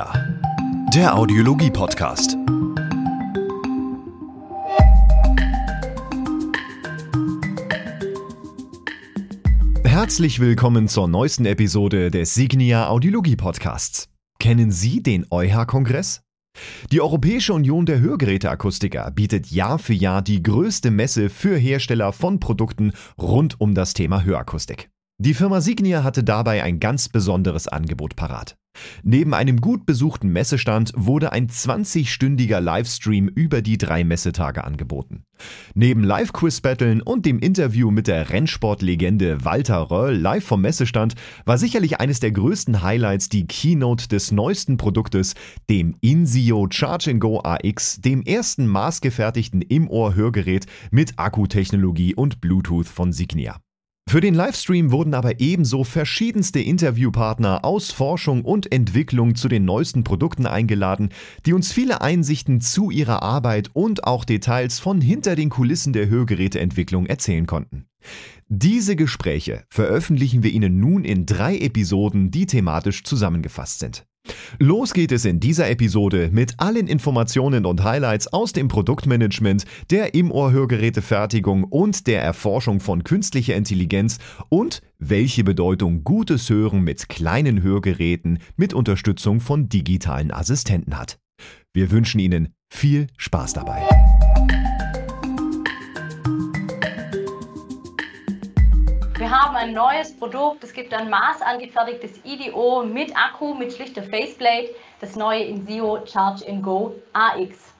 Signia, der Audiologie-Podcast. Herzlich willkommen zur neuesten Episode des Signia Audiologie Podcasts. Kennen Sie den EuH-Kongress? Die Europäische Union der Hörgeräteakustiker bietet Jahr für Jahr die größte Messe für Hersteller von Produkten rund um das Thema Hörakustik. Die Firma Signia hatte dabei ein ganz besonderes Angebot parat. Neben einem gut besuchten Messestand wurde ein 20-stündiger Livestream über die drei Messetage angeboten. Neben Live-Quiz-Battlen und dem Interview mit der Rennsportlegende Walter Röll live vom Messestand war sicherlich eines der größten Highlights die Keynote des neuesten Produktes, dem Insio Charge Go AX, dem ersten maßgefertigten Im-Ohr-Hörgerät mit Akkutechnologie und Bluetooth von Signia. Für den Livestream wurden aber ebenso verschiedenste Interviewpartner aus Forschung und Entwicklung zu den neuesten Produkten eingeladen, die uns viele Einsichten zu ihrer Arbeit und auch Details von hinter den Kulissen der Hörgeräteentwicklung erzählen konnten. Diese Gespräche veröffentlichen wir Ihnen nun in drei Episoden, die thematisch zusammengefasst sind. Los geht es in dieser Episode mit allen Informationen und Highlights aus dem Produktmanagement, der Im-Ohr-Hörgerätefertigung und der Erforschung von künstlicher Intelligenz und welche Bedeutung gutes Hören mit kleinen Hörgeräten mit Unterstützung von digitalen Assistenten hat. Wir wünschen Ihnen viel Spaß dabei. Wir haben ein neues Produkt. Es gibt ein maßangefertigtes IDO mit Akku, mit schlichter Faceplate, das neue Insio Charge Go AX.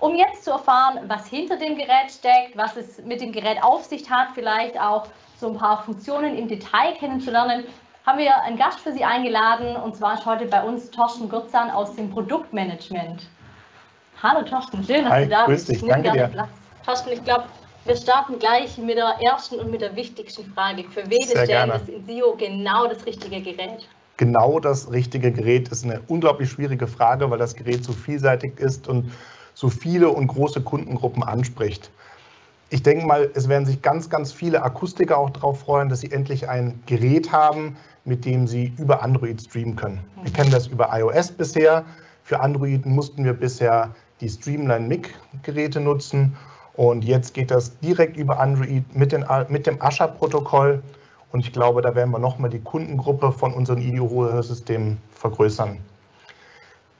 Um jetzt zu erfahren, was hinter dem Gerät steckt, was es mit dem Gerät auf sich hat, vielleicht auch so ein paar Funktionen im Detail kennenzulernen, haben wir einen Gast für Sie eingeladen und zwar ist heute bei uns Torsten Gürzan aus dem Produktmanagement. Hallo Torsten, schön, dass Hi, du da grüß bist. dich, danke dir. Platz. Torsten, ich glaube, wir starten gleich mit der ersten und mit der wichtigsten Frage. Für wen ist das Insio genau das richtige Gerät? Genau das richtige Gerät ist eine unglaublich schwierige Frage, weil das Gerät so vielseitig ist und so viele und große Kundengruppen anspricht. Ich denke mal, es werden sich ganz, ganz viele Akustiker auch darauf freuen, dass sie endlich ein Gerät haben, mit dem sie über Android streamen können. Wir kennen das über iOS bisher. Für Android mussten wir bisher die Streamline Mic Geräte nutzen und jetzt geht das direkt über Android mit, den, mit dem Asha-Protokoll. Und ich glaube, da werden wir nochmal die Kundengruppe von unseren IDO-Hörsystemen vergrößern.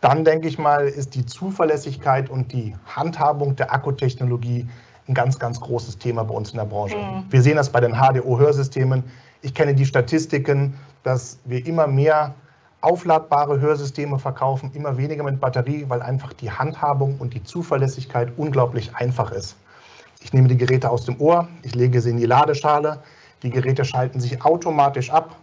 Dann denke ich mal, ist die Zuverlässigkeit und die Handhabung der Akkutechnologie ein ganz, ganz großes Thema bei uns in der Branche. Mhm. Wir sehen das bei den HDO-Hörsystemen. Ich kenne die Statistiken, dass wir immer mehr aufladbare Hörsysteme verkaufen, immer weniger mit Batterie, weil einfach die Handhabung und die Zuverlässigkeit unglaublich einfach ist. Ich nehme die Geräte aus dem Ohr, ich lege sie in die Ladeschale, die Geräte schalten sich automatisch ab.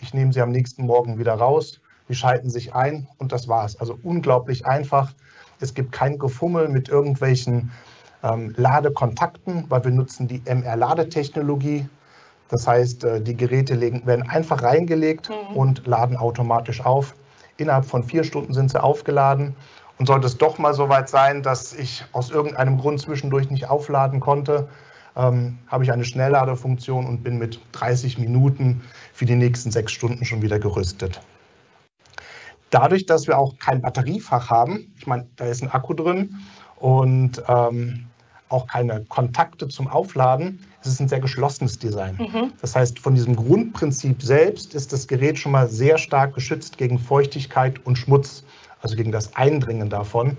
Ich nehme sie am nächsten Morgen wieder raus, sie schalten sich ein und das war's. Also unglaublich einfach. Es gibt kein Gefummel mit irgendwelchen ähm, Ladekontakten, weil wir nutzen die MR-Ladetechnologie. Das heißt, äh, die Geräte werden einfach reingelegt Mhm. und laden automatisch auf. Innerhalb von vier Stunden sind sie aufgeladen. Und sollte es doch mal so weit sein, dass ich aus irgendeinem Grund zwischendurch nicht aufladen konnte, ähm, habe ich eine Schnellladefunktion und bin mit 30 Minuten für die nächsten sechs Stunden schon wieder gerüstet. Dadurch, dass wir auch kein Batteriefach haben, ich meine, da ist ein Akku drin und ähm, auch keine Kontakte zum Aufladen, ist es ein sehr geschlossenes Design. Mhm. Das heißt, von diesem Grundprinzip selbst ist das Gerät schon mal sehr stark geschützt gegen Feuchtigkeit und Schmutz, also gegen das Eindringen davon.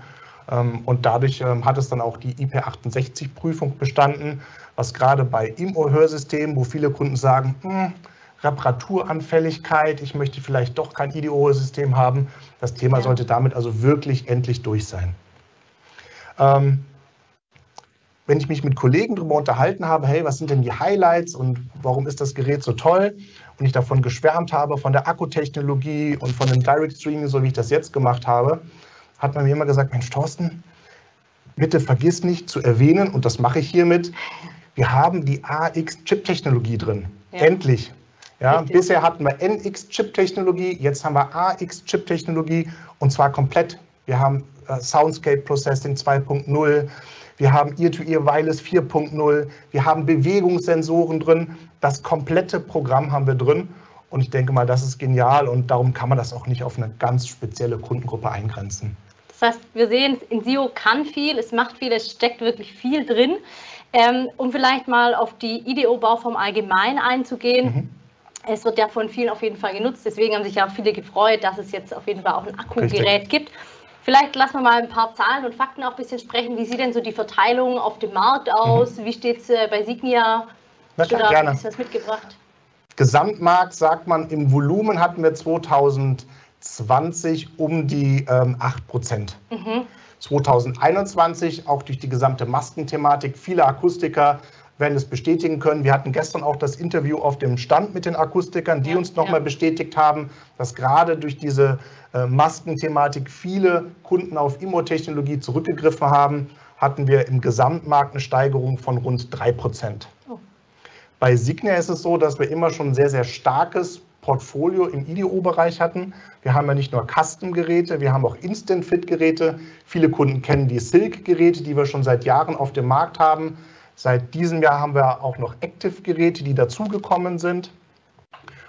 Ähm, Und dadurch ähm, hat es dann auch die IP68-Prüfung bestanden, was gerade bei Im-Ohr-Hörsystemen, wo viele Kunden sagen, hm, Reparaturanfälligkeit, ich möchte vielleicht doch kein IDO-System haben, das Thema sollte damit also wirklich endlich durch sein. Ähm, wenn ich mich mit Kollegen darüber unterhalten habe, hey, was sind denn die Highlights und warum ist das Gerät so toll und ich davon geschwärmt habe, von der Akkutechnologie und von dem Direct Streaming, so wie ich das jetzt gemacht habe, hat man mir immer gesagt, Mensch, Thorsten, bitte vergiss nicht zu erwähnen, und das mache ich hiermit, wir haben die AX-Chip-Technologie drin. Ja. Endlich. Ja, Richtig. bisher hatten wir NX-Chip-Technologie, jetzt haben wir AX-Chip-Technologie und zwar komplett. Wir haben äh, Soundscape Processing 2.0, wir haben Ear-to-Ear Wireless 4.0, wir haben Bewegungssensoren drin, das komplette Programm haben wir drin Und ich denke mal, das ist genial und darum kann man das auch nicht auf eine ganz spezielle Kundengruppe eingrenzen. Das heißt, wir sehen, Insio kann viel, es macht viel, es steckt wirklich viel drin. Ähm, um vielleicht mal auf die IDO-Bauform allgemein einzugehen. Mhm. Es wird ja von vielen auf jeden Fall genutzt, deswegen haben sich ja viele gefreut, dass es jetzt auf jeden Fall auch ein Akkugerät Richtig. gibt. Vielleicht lassen wir mal ein paar Zahlen und Fakten auch ein bisschen sprechen. Wie sieht denn so die Verteilung auf dem Markt aus? Mhm. Wie steht es äh, bei Signia? Na klar, gerne. Hast du was mitgebracht? Gesamtmarkt sagt man, im Volumen hatten wir 2020 um die ähm, 8 Prozent. Mhm. 2021 auch durch die gesamte Maskenthematik. Viele Akustiker werden es bestätigen können. Wir hatten gestern auch das Interview auf dem Stand mit den Akustikern, die ja, uns nochmal ja. bestätigt haben, dass gerade durch diese Maskenthematik viele Kunden auf Immotechnologie zurückgegriffen haben, hatten wir im Gesamtmarkt eine Steigerung von rund 3 Prozent. Oh. Bei Signia ist es so, dass wir immer schon ein sehr, sehr starkes Portfolio im IDO-Bereich hatten. Wir haben ja nicht nur Custom-Geräte, wir haben auch Instant-Fit-Geräte. Viele Kunden kennen die Silk-Geräte, die wir schon seit Jahren auf dem Markt haben. Seit diesem Jahr haben wir auch noch Active-Geräte, die dazugekommen sind.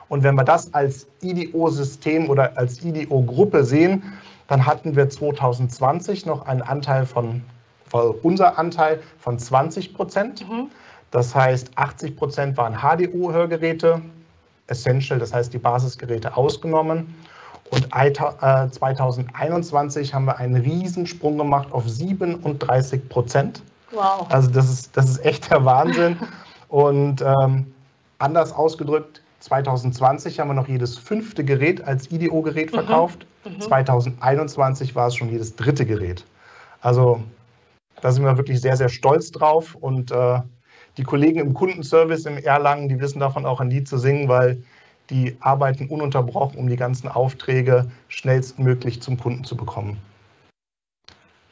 Und wenn wir das als IDO-System oder als IDO-Gruppe sehen, dann hatten wir 2020 noch einen Anteil von, unser Anteil von 20 Prozent. Mhm. Das heißt, 80 Prozent waren HDO-Hörgeräte, Essential, das heißt die Basisgeräte ausgenommen. Und 2021 äh, haben wir einen Riesensprung gemacht auf 37 Prozent. Wow. Also das ist, das ist echt der Wahnsinn. Und ähm, anders ausgedrückt, 2020 haben wir noch jedes fünfte Gerät als IDO-Gerät mhm. verkauft. Mhm. 2021 war es schon jedes dritte Gerät. Also da sind wir wirklich sehr, sehr stolz drauf. Und äh, die Kollegen im Kundenservice im Erlangen, die wissen davon auch ein Lied zu singen, weil die arbeiten ununterbrochen, um die ganzen Aufträge schnellstmöglich zum Kunden zu bekommen.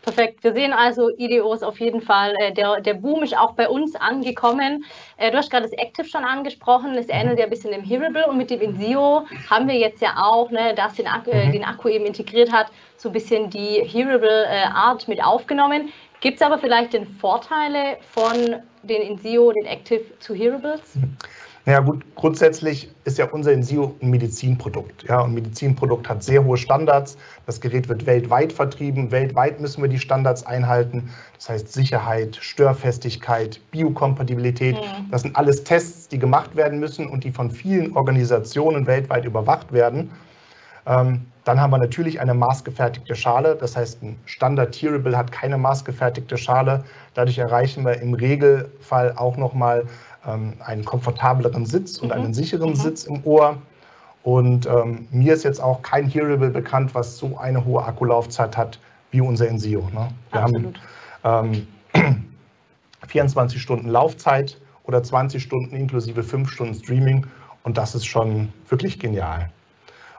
Perfekt. Wir sehen also, IDO ist auf jeden Fall, äh, der, der Boom ist auch bei uns angekommen. Äh, du hast gerade das Active schon angesprochen, es ähnelt ja ein bisschen dem Hearable und mit dem Insio haben wir jetzt ja auch, ne, das den Akku, äh, mhm. den Akku eben integriert hat, so ein bisschen die Hearable äh, Art mit aufgenommen. Gibt es aber vielleicht den Vorteile von den Insio, den Active zu Hearables? Naja gut, grundsätzlich ist ja unser Insio ein Medizinprodukt. Ja, und Medizinprodukt hat sehr hohe Standards. Das Gerät wird weltweit vertrieben. Weltweit müssen wir die Standards einhalten. Das heißt Sicherheit, Störfestigkeit, Biokompatibilität. Mhm. Das sind alles Tests, die gemacht werden müssen und die von vielen Organisationen weltweit überwacht werden. Ähm, dann haben wir natürlich eine maßgefertigte Schale. Das heißt, ein Standard Tearable hat keine maßgefertigte Schale. Dadurch erreichen wir im Regelfall auch nochmal einen komfortableren Sitz und mhm. einen sicheren mhm. Sitz im Ohr. Und ähm, mir ist jetzt auch kein Hearable bekannt, was so eine hohe Akkulaufzeit hat wie unser Ensio. Ne? Wir Absolut. haben ähm, 24 Stunden Laufzeit oder 20 Stunden inklusive 5 Stunden Streaming und das ist schon wirklich genial.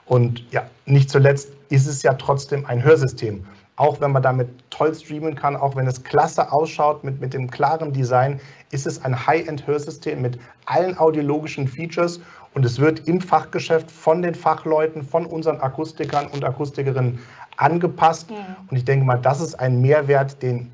Und ja, nicht zuletzt ist es ja trotzdem ein Hörsystem. Auch wenn man damit toll streamen kann, auch wenn es klasse ausschaut mit, mit dem klaren Design, ist es ein High-End-Hörsystem mit allen audiologischen Features und es wird im Fachgeschäft von den Fachleuten, von unseren Akustikern und Akustikerinnen angepasst. Ja. Und ich denke mal, das ist ein Mehrwert, den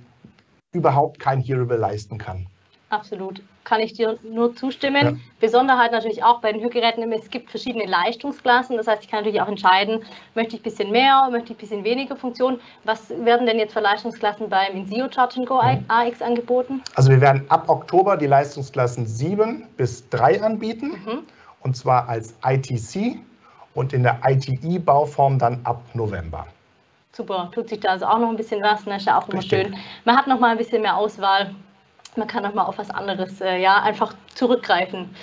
überhaupt kein Hearable leisten kann. Absolut kann ich dir nur zustimmen. Ja. Besonderheit natürlich auch bei den Hörgeräten, es gibt verschiedene Leistungsklassen. Das heißt, ich kann natürlich auch entscheiden, möchte ich ein bisschen mehr, möchte ich ein bisschen weniger Funktion. Was werden denn jetzt für Leistungsklassen beim Insio Charge Go. AX angeboten? Also wir werden ab Oktober die Leistungsklassen 7 bis 3 anbieten. Mhm. Und zwar als ITC und in der ITI-Bauform dann ab November. Super, tut sich da also auch noch ein bisschen was, ne? ist ja auch immer Richtig. schön. Man hat noch mal ein bisschen mehr Auswahl man kann auch mal auf was anderes äh, ja, einfach zurückgreifen.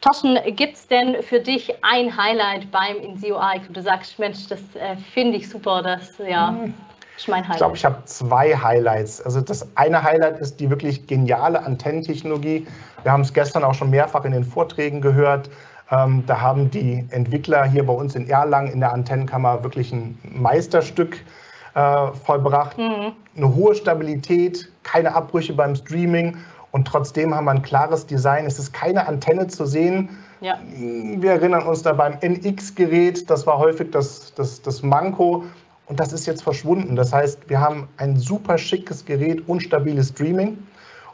Toschen, gibt es denn für dich ein Highlight beim Insio AX, wo du sagst, Mensch, das äh, finde ich super, das ja, mhm. ist mein Highlight? Ich glaube, ich habe zwei Highlights. Also das eine Highlight ist die wirklich geniale Antennentechnologie. Wir haben es gestern auch schon mehrfach in den Vorträgen gehört. Ähm, da haben die Entwickler hier bei uns in Erlangen in der Antennenkammer wirklich ein Meisterstück äh, vollbracht. Mhm. Eine hohe Stabilität, keine Abbrüche beim Streaming und trotzdem haben wir ein klares Design. Es ist keine Antenne zu sehen. Ja. Wir erinnern uns da beim NX-Gerät, das war häufig das, das, das Manko und das ist jetzt verschwunden. Das heißt, wir haben ein super schickes Gerät, unstabiles Streaming.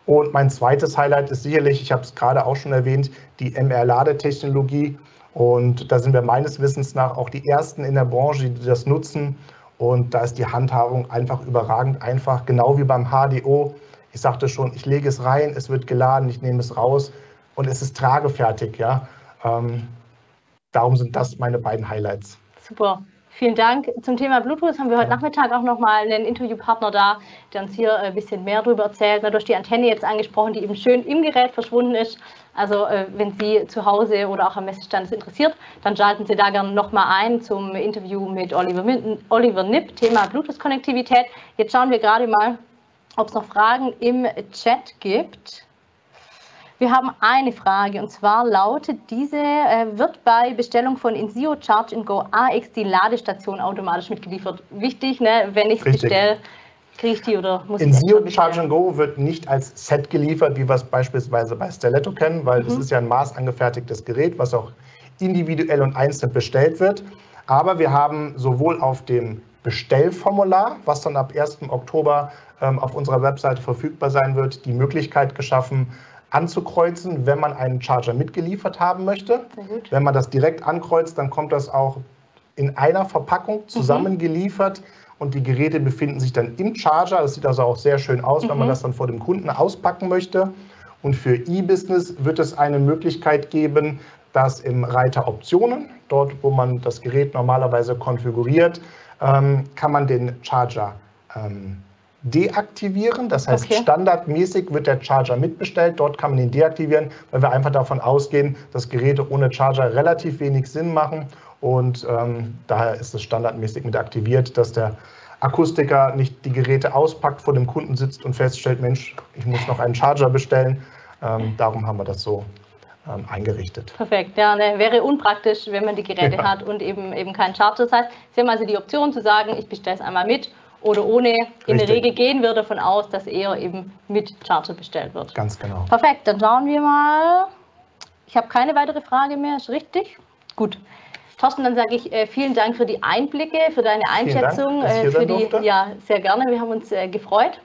Und mein zweites Highlight ist sicherlich, ich habe es gerade auch schon erwähnt, die MR-Ladetechnologie Und da sind wir meines Wissens nach auch die Ersten in der Branche, die das nutzen. Und da ist die Handhabung einfach überragend einfach, genau wie beim HDO. Ich sagte schon, ich lege es rein, es wird geladen, ich nehme es raus und es ist tragefertig. Ja? Ähm, darum sind das meine beiden Highlights. Super. Vielen Dank. Zum Thema Bluetooth haben wir heute Nachmittag auch nochmal einen Interviewpartner da, der uns hier ein bisschen mehr darüber erzählt. Du hast die Antenne jetzt angesprochen, die eben schön im Gerät verschwunden ist. Also äh, wenn Sie zu Hause oder auch am Messestand es interessiert, dann schalten Sie da gerne nochmal ein zum Interview mit Oliver, Oliver Nipp, Thema Bluetooth-Konnektivität. Jetzt schauen wir gerade mal, ob es noch Fragen im Chat gibt. Wir haben eine Frage und zwar lautet diese, äh, wird bei Bestellung von Insio Charge Go AX die Ladestation automatisch mitgeliefert? Wichtig, ne? wenn ich es bestelle, kriege ich die oder muss ich Insio Charge Go wird nicht als Set geliefert, wie wir es beispielsweise bei Stiletto kennen, weil es mhm. ist ja ein maßangefertigtes Gerät, was auch individuell und einzeln bestellt wird. Aber wir haben sowohl auf dem Bestellformular, was dann ab 1. Oktober ähm, auf unserer Webseite verfügbar sein wird, die Möglichkeit geschaffen, anzukreuzen, wenn man einen Charger mitgeliefert haben möchte. Wenn man das direkt ankreuzt, dann kommt das auch in einer Verpackung mhm. zusammengeliefert. Mhm. Und die Geräte befinden sich dann im Charger. Das sieht also auch sehr schön aus, mhm. wenn man mhm. das dann vor dem Kunden auspacken möchte. Und für E-Business wird es eine Möglichkeit geben, dass im Reiter Optionen, dort wo man das Gerät normalerweise konfiguriert, ähm, kann man den Charger ähm, deaktivieren. Das heißt, okay. standardmäßig wird der Charger mitbestellt. Dort kann man ihn deaktivieren, weil wir einfach davon ausgehen, dass Geräte ohne Charger relativ wenig Sinn machen. Und ähm, daher ist es standardmäßig mit aktiviert, dass der Akustiker nicht die Geräte auspackt, vor dem Kunden sitzt und feststellt, Mensch, ich muss noch einen Charger bestellen. Ähm, darum haben wir das so ähm, eingerichtet. Perfekt, ja, ne, wäre unpraktisch, wenn man die Geräte ja. hat und eben, eben keinen Charger. Das heißt, Sie haben also die Option zu sagen, ich bestelle es einmal mit oder ohne. In Richtig. der Regel gehen wir davon aus, dass eher eben mit Charter bestellt wird. Ganz genau. Perfekt, dann schauen wir mal. Ich habe keine weitere Frage mehr, ist richtig? Gut. Thorsten, dann sage ich äh, vielen Dank für die Einblicke, für deine Einschätzung, Dank, äh, für die, ja, sehr gerne. Wir haben uns äh, gefreut.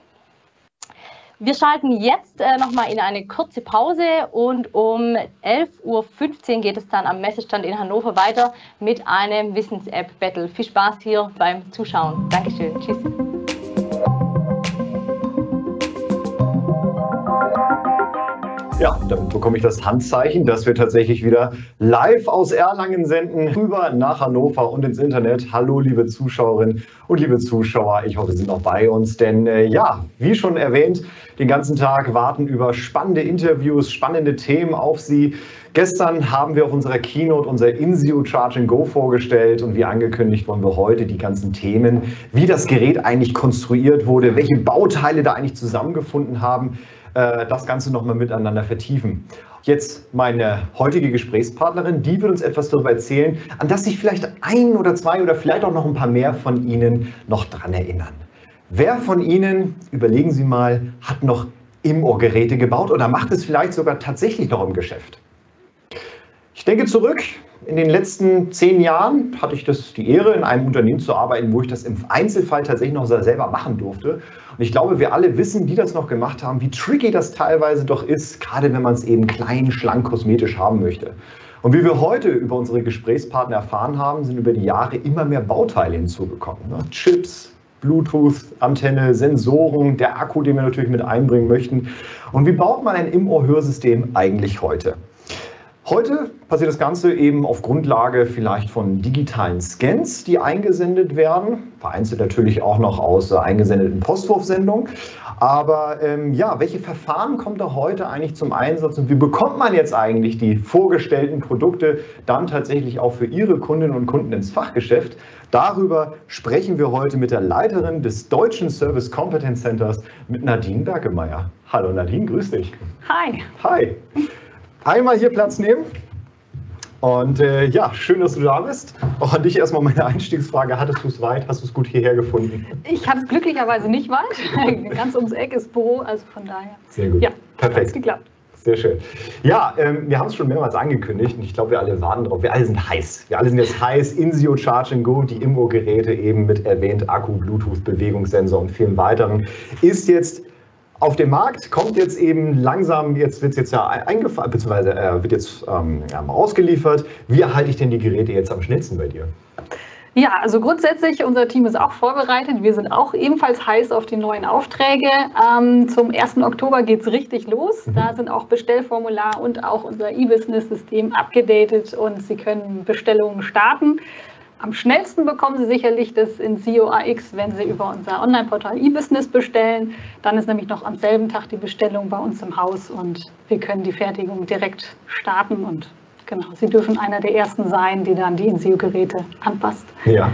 Wir schalten jetzt äh, nochmal in eine kurze Pause und um 11.15 Uhr geht es dann am Messestand in Hannover weiter mit einem Wissens-App-Battle. Viel Spaß hier beim Zuschauen. Dankeschön. Tschüss. Ja, dann bekomme ich das Handzeichen, dass wir tatsächlich wieder live aus Erlangen senden, rüber nach Hannover und ins Internet. Hallo, liebe Zuschauerinnen und liebe Zuschauer. Ich hoffe, Sie sind noch bei uns, denn äh, ja, wie schon erwähnt, den ganzen Tag warten über spannende Interviews, spannende Themen auf Sie. Gestern haben wir auf unserer Keynote unser INSIO Charge Go vorgestellt und wie angekündigt wollen wir heute die ganzen Themen, wie das Gerät eigentlich konstruiert wurde, welche Bauteile da eigentlich zusammengefunden haben, äh, das Ganze nochmal miteinander vertiefen. Jetzt meine heutige Gesprächspartnerin, die wird uns etwas darüber erzählen, an das sich vielleicht ein oder zwei oder vielleicht auch noch ein paar mehr von Ihnen noch dran erinnern. Wer von Ihnen, überlegen Sie mal, hat noch Im-Ohr-Geräte gebaut oder macht es vielleicht sogar tatsächlich noch im Geschäft? Ich denke zurück, in den letzten zehn Jahren hatte ich das, die Ehre, in einem Unternehmen zu arbeiten, wo ich das im Einzelfall tatsächlich noch selber machen durfte. Und ich glaube, wir alle wissen, die das noch gemacht haben, wie tricky das teilweise doch ist, gerade wenn man es eben klein, schlank, kosmetisch haben möchte. Und wie wir heute über unsere Gesprächspartner erfahren haben, sind über die Jahre immer mehr Bauteile hinzugekommen. Ne? Chips, Bluetooth-Antenne, Sensoren, der Akku, den wir natürlich mit einbringen möchten. Und wie baut man ein Im-Ohr-Hörsystem eigentlich heute? Heute passiert das Ganze eben auf Grundlage vielleicht von digitalen Scans, die eingesendet werden, vereinzelt natürlich auch noch aus eingesendeten Postwurfsendungen. Aber ähm, ja, welche Verfahren kommen da heute eigentlich zum Einsatz und wie bekommt man jetzt eigentlich die vorgestellten Produkte dann tatsächlich auch für Ihre Kundinnen und Kunden ins Fachgeschäft? Darüber sprechen wir heute mit der Leiterin des Deutschen Service Competence Centers, mit Nadine Bergemeyer. Hallo Nadine, grüß dich. Hi. Hi einmal hier Platz nehmen. Und äh, ja, schön, dass du da bist. Auch an dich erstmal meine Einstiegsfrage. Hattest du es weit? Hast du es gut hierher gefunden? Ich habe es glücklicherweise nicht weit. Ganz ums Eck ist Büro, also von daher. Sehr gut. Ja, perfekt. geklappt. Sehr schön. Ja, ähm, wir haben es schon mehrmals angekündigt und ich glaube, wir alle warten drauf. Wir alle sind heiß. Wir alle sind jetzt heiß. Insio Charge Go, die Immo-Geräte eben mit erwähnt Akku, Bluetooth, Bewegungssensor und vielen weiteren, ist jetzt auf dem Markt kommt jetzt eben langsam, jetzt wird es jetzt ja eingefahren, beziehungsweise äh, wird jetzt ähm, ausgeliefert. Wie erhalte ich denn die Geräte jetzt am schnellsten bei dir? Ja, also grundsätzlich, unser Team ist auch vorbereitet. Wir sind auch ebenfalls heiß auf die neuen Aufträge. Ähm, zum 1. Oktober geht es richtig los. Mhm. Da sind auch Bestellformular und auch unser E-Business-System abgedatet und Sie können Bestellungen starten. Am schnellsten bekommen Sie sicherlich das in SEO AX, wenn Sie über unser Online-Portal eBusiness bestellen. Dann ist nämlich noch am selben Tag die Bestellung bei uns im Haus und wir können die Fertigung direkt starten und Genau, Sie dürfen einer der ersten sein, die dann die InSeo-Geräte anpasst. Ja.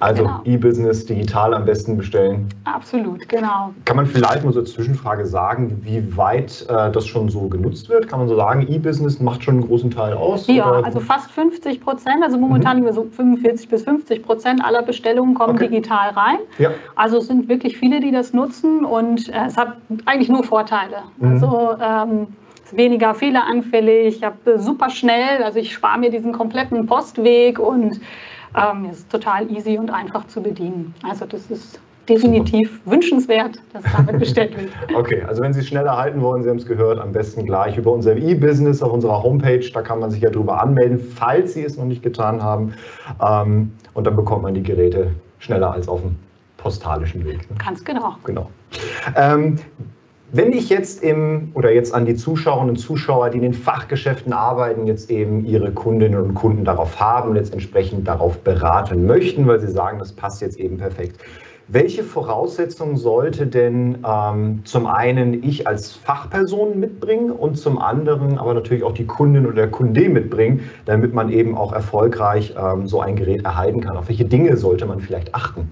Also genau. E-Business digital am besten bestellen. Absolut, genau. Kann man vielleicht mal so als Zwischenfrage sagen, wie weit äh, das schon so genutzt wird? Kann man so sagen, E-Business macht schon einen großen Teil aus? Ja, oder? also fast 50 Prozent, also momentan mhm. so 45 bis 50 Prozent aller Bestellungen kommen okay. digital rein. Ja. Also es sind wirklich viele, die das nutzen und äh, es hat eigentlich nur Vorteile. Mhm. Also ähm, weniger fehleranfällig, ich habe super schnell, also ich spare mir diesen kompletten Postweg und ähm, ist total easy und einfach zu bedienen. Also das ist definitiv wünschenswert, dass damit bestellt wird. Okay, also wenn Sie es schneller halten wollen, Sie haben es gehört, am besten gleich über unser E-Business auf unserer Homepage. Da kann man sich ja drüber anmelden, falls Sie es noch nicht getan haben. Ähm, und dann bekommt man die Geräte schneller als auf dem postalischen Weg. Ne? Ganz genau. Genau. Ähm, wenn ich jetzt im oder jetzt an die Zuschauerinnen und Zuschauer, die in den Fachgeschäften arbeiten, jetzt eben ihre Kundinnen und Kunden darauf haben und jetzt entsprechend darauf beraten möchten, weil sie sagen, das passt jetzt eben perfekt. Welche Voraussetzungen sollte denn ähm, zum einen ich als Fachperson mitbringen und zum anderen aber natürlich auch die Kundin oder der Kunde mitbringen, damit man eben auch erfolgreich ähm, so ein Gerät erhalten kann? Auf welche Dinge sollte man vielleicht achten?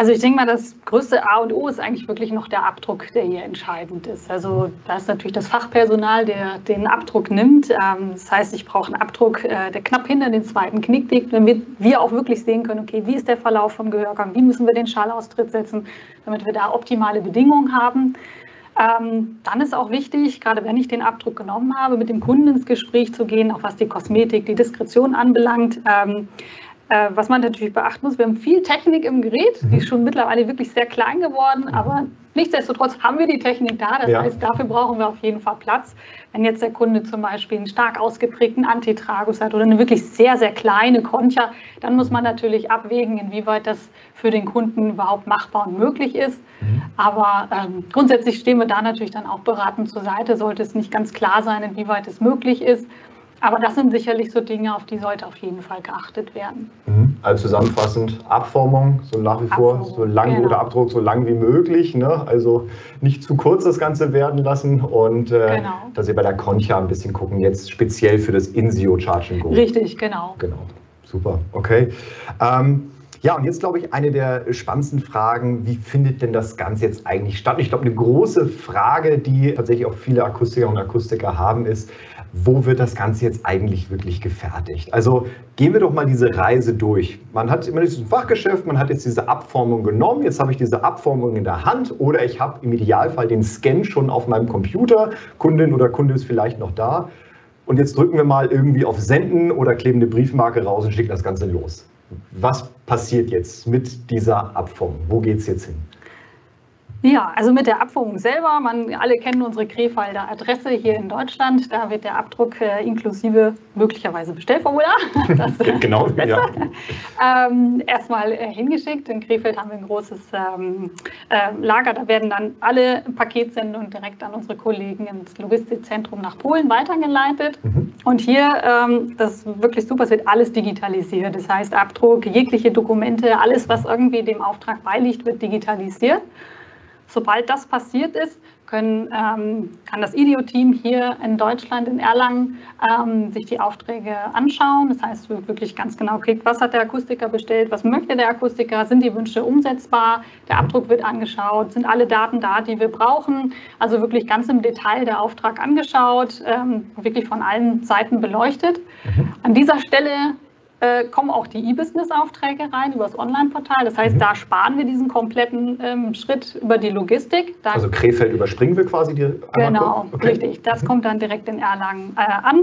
Also ich denke mal, das größte A und O ist eigentlich wirklich noch der Abdruck, der hier entscheidend ist. Also da ist natürlich das Fachpersonal, der den Abdruck nimmt. Ähm, das heißt, ich brauche einen Abdruck, äh, der knapp hinter den zweiten Knick liegt, damit wir auch wirklich sehen können, okay, wie ist der Verlauf vom Gehörgang, wie müssen wir den Schallaustritt setzen, damit wir da optimale Bedingungen haben. Ähm, dann ist auch wichtig, gerade wenn ich den Abdruck genommen habe, mit dem Kunden ins Gespräch zu gehen, auch was die Kosmetik, die Diskretion anbelangt. Äh, was man natürlich beachten muss, wir haben viel Technik im Gerät, die ist mhm. schon mittlerweile wirklich sehr klein geworden, mhm. aber nichtsdestotrotz haben wir die Technik da. Das ja. heißt, dafür brauchen wir auf jeden Fall Platz. Wenn jetzt der Kunde zum Beispiel einen stark ausgeprägten Antitragus hat oder eine wirklich sehr, sehr kleine Concha, dann muss man natürlich abwägen, inwieweit das für den Kunden überhaupt machbar und möglich ist. Mhm. Aber ähm, grundsätzlich stehen wir da natürlich dann auch beratend zur Seite, sollte es nicht ganz klar sein, inwieweit es möglich ist. Aber das sind sicherlich so Dinge, auf die sollte auf jeden Fall geachtet werden. Mhm. Also zusammenfassend, Abformung, so nach wie vor, so lang genau. oder Abdruck so lang wie möglich. Ne? Also nicht zu kurz das Ganze werden lassen und äh, genau. dass Sie bei der Concha ein bisschen gucken, jetzt speziell für das Insio Charging Go. Richtig, genau. Genau, super, okay. Ähm, ja, und jetzt glaube ich eine der spannendsten Fragen, wie findet denn das Ganze jetzt eigentlich statt? Ich glaube, eine große Frage, die tatsächlich auch viele Akustiker und Akustiker haben, ist, wo wird das Ganze jetzt eigentlich wirklich gefertigt? Also gehen wir doch mal diese Reise durch. Man hat immer dieses Fachgeschäft, man hat jetzt diese Abformung genommen, jetzt habe ich diese Abformung in der Hand oder ich habe im Idealfall den Scan schon auf meinem Computer, Kundin oder Kunde ist vielleicht noch da. Und jetzt drücken wir mal irgendwie auf Senden oder kleben eine Briefmarke raus und schicken das Ganze los. Was passiert jetzt mit dieser Abformung? Wo geht es jetzt hin? Ja, also mit der Abfuhrung selber, man alle kennen unsere Krefalder Adresse hier in Deutschland. Da wird der Abdruck äh, inklusive möglicherweise Bestellformular. Das, genau, ja. ähm, erstmal äh, hingeschickt. In Krefeld haben wir ein großes ähm, äh, Lager. Da werden dann alle Paketsendungen direkt an unsere Kollegen ins Logistikzentrum nach Polen weitergeleitet. Mhm. Und hier, ähm, das ist wirklich super, es wird alles digitalisiert. Das heißt, Abdruck, jegliche Dokumente, alles, was irgendwie dem Auftrag beiliegt, wird digitalisiert. Sobald das passiert ist, können, ähm, kann das IDEO-Team hier in Deutschland, in Erlangen, ähm, sich die Aufträge anschauen. Das heißt, wirklich ganz genau kriegt, was hat der Akustiker bestellt, was möchte der Akustiker, sind die Wünsche umsetzbar, der Abdruck wird angeschaut, sind alle Daten da, die wir brauchen. Also wirklich ganz im Detail der Auftrag angeschaut, ähm, wirklich von allen Seiten beleuchtet. Mhm. An dieser Stelle äh, kommen auch die E-Business-Aufträge rein über das Online-Portal. Das heißt, mhm. da sparen wir diesen kompletten ähm, Schritt über die Logistik. Da also Krefeld überspringen wir quasi die Genau, okay. richtig. Das mhm. kommt dann direkt in Erlangen äh, an.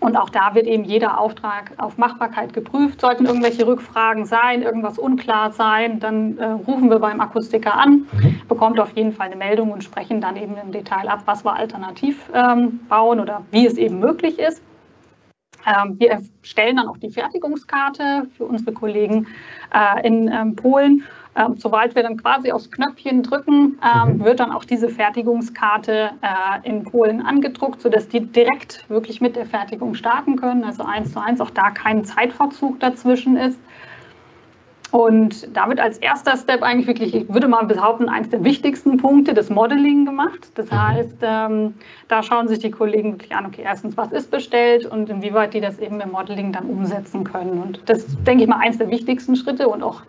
Und auch da wird eben jeder Auftrag auf Machbarkeit geprüft. Sollten irgendwelche Rückfragen sein, irgendwas unklar sein, dann äh, rufen wir beim Akustiker an, mhm. bekommt auf jeden Fall eine Meldung und sprechen dann eben im Detail ab, was wir alternativ ähm, bauen oder wie es eben möglich ist. Ähm, wir erstellen dann auch die Fertigungskarte für unsere Kollegen äh, in ähm, Polen ähm, sobald wir dann quasi aufs Knöpfchen drücken, mhm. wird dann auch diese Fertigungskarte äh, in Polen angedruckt, sodass die direkt wirklich mit der Fertigung starten können. Also eins zu eins, auch da kein Zeitverzug dazwischen ist. Und damit als erster Step eigentlich wirklich, ich würde mal behaupten, eines der wichtigsten Punkte, das Modeling gemacht. Das mhm. heißt, ähm, da schauen sich die Kollegen wirklich an, okay, erstens, was ist bestellt und inwieweit die das eben im Modeling dann umsetzen können. Und das ist, denke ich mal, eines der wichtigsten Schritte und auch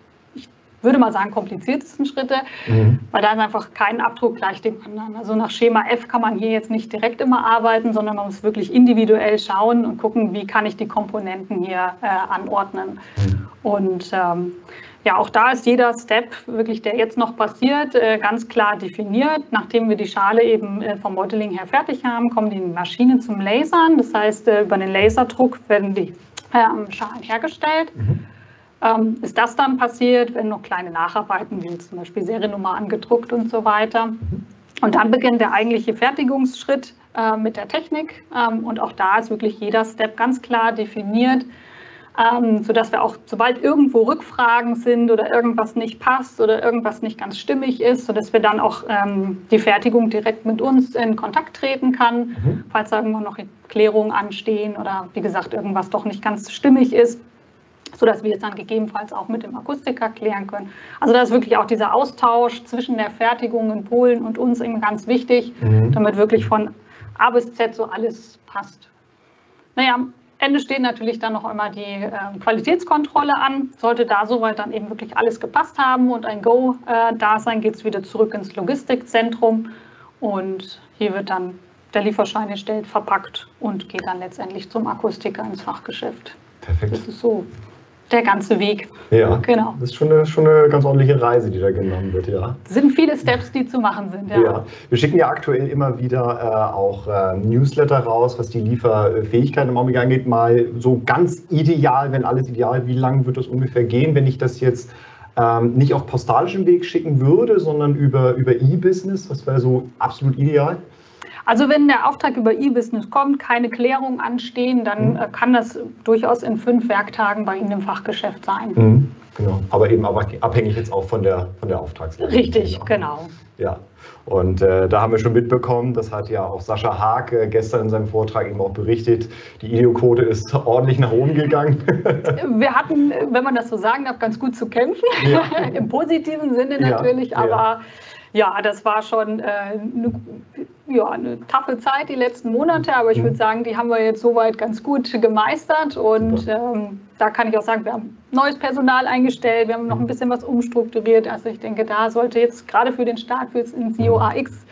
würde mal sagen, kompliziertesten Schritte, mhm. weil da ist einfach kein Abdruck gleich dem anderen. Also nach Schema F kann man hier jetzt nicht direkt immer arbeiten, sondern man muss wirklich individuell schauen und gucken, wie kann ich die Komponenten hier äh, anordnen. Mhm. Und ähm, ja, auch da ist jeder Step wirklich, der jetzt noch passiert, äh, ganz klar definiert. Nachdem wir die Schale eben äh, vom Modeling her fertig haben, kommen die Maschinen zum Lasern. Das heißt, äh, über den Laserdruck werden die ähm, Schalen hergestellt. Mhm ähm, ist das dann passiert, wenn noch kleine Nacharbeiten, wie zum Beispiel Seriennummer angedruckt und so weiter. Und dann beginnt der eigentliche Fertigungsschritt äh, mit der Technik. Ähm, und auch da ist wirklich jeder Step ganz klar definiert, ähm, sodass wir auch, sobald irgendwo Rückfragen sind oder irgendwas nicht passt oder irgendwas nicht ganz stimmig ist, sodass wir dann auch ähm, die Fertigung direkt mit uns in Kontakt treten kann, mhm. falls irgendwo noch Klärungen anstehen oder wie gesagt irgendwas doch nicht ganz stimmig ist sodass wir es dann gegebenenfalls auch mit dem Akustiker klären können. Also da ist wirklich auch dieser Austausch zwischen der Fertigung in Polen und uns eben ganz wichtig, mhm. damit wirklich von A bis Z so alles passt. Naja, am Ende steht natürlich dann noch einmal die äh, Qualitätskontrolle an. Sollte da soweit dann eben wirklich alles gepasst haben und ein Go äh, da sein, geht es wieder zurück ins Logistikzentrum und hier wird dann der Lieferschein erstellt, verpackt und geht dann letztendlich zum Akustiker ins Fachgeschäft. Perfekt. Das ist so der ganze Weg. Ja, genau. Das ist schon eine, schon eine ganz ordentliche Reise, die da genommen wird, ja. Sind viele Steps, die zu machen sind, ja. ja. Wir schicken ja aktuell immer wieder äh, auch äh, Newsletter raus, was die Lieferfähigkeit im Augenblick angeht. Mal so ganz ideal, wenn alles ideal, wie lange wird das ungefähr gehen, wenn ich das jetzt ähm, nicht auf postalischem Weg schicken würde, sondern über, über E-Business? Was wäre so absolut ideal? Also wenn der Auftrag über E-Business kommt, keine Klärung anstehen, dann mhm. Äh, kann das durchaus in fünf Werktagen bei Ihnen im Fachgeschäft sein. Mhm. Genau, aber eben abhängig jetzt auch von der, von der Auftragslage. Richtig, genau. Ja, und äh, da haben wir schon mitbekommen, das hat ja auch Sascha Haag äh, gestern in seinem Vortrag eben auch berichtet, die Ideoquote ist ordentlich nach oben gegangen. wir hatten, wenn man das so sagen darf, ganz gut zu kämpfen, ja. im positiven Sinne natürlich, ja, aber ja ja, das war schon äh, eine, ja, eine taffe Zeit die letzten Monate, aber ich mhm. würde sagen, die haben wir jetzt soweit ganz gut gemeistert und ähm, da kann ich auch sagen, wir haben neues Personal eingestellt, wir haben noch ein mhm. bisschen was umstrukturiert. Also ich denke, da sollte jetzt gerade für den Start für den CEO AX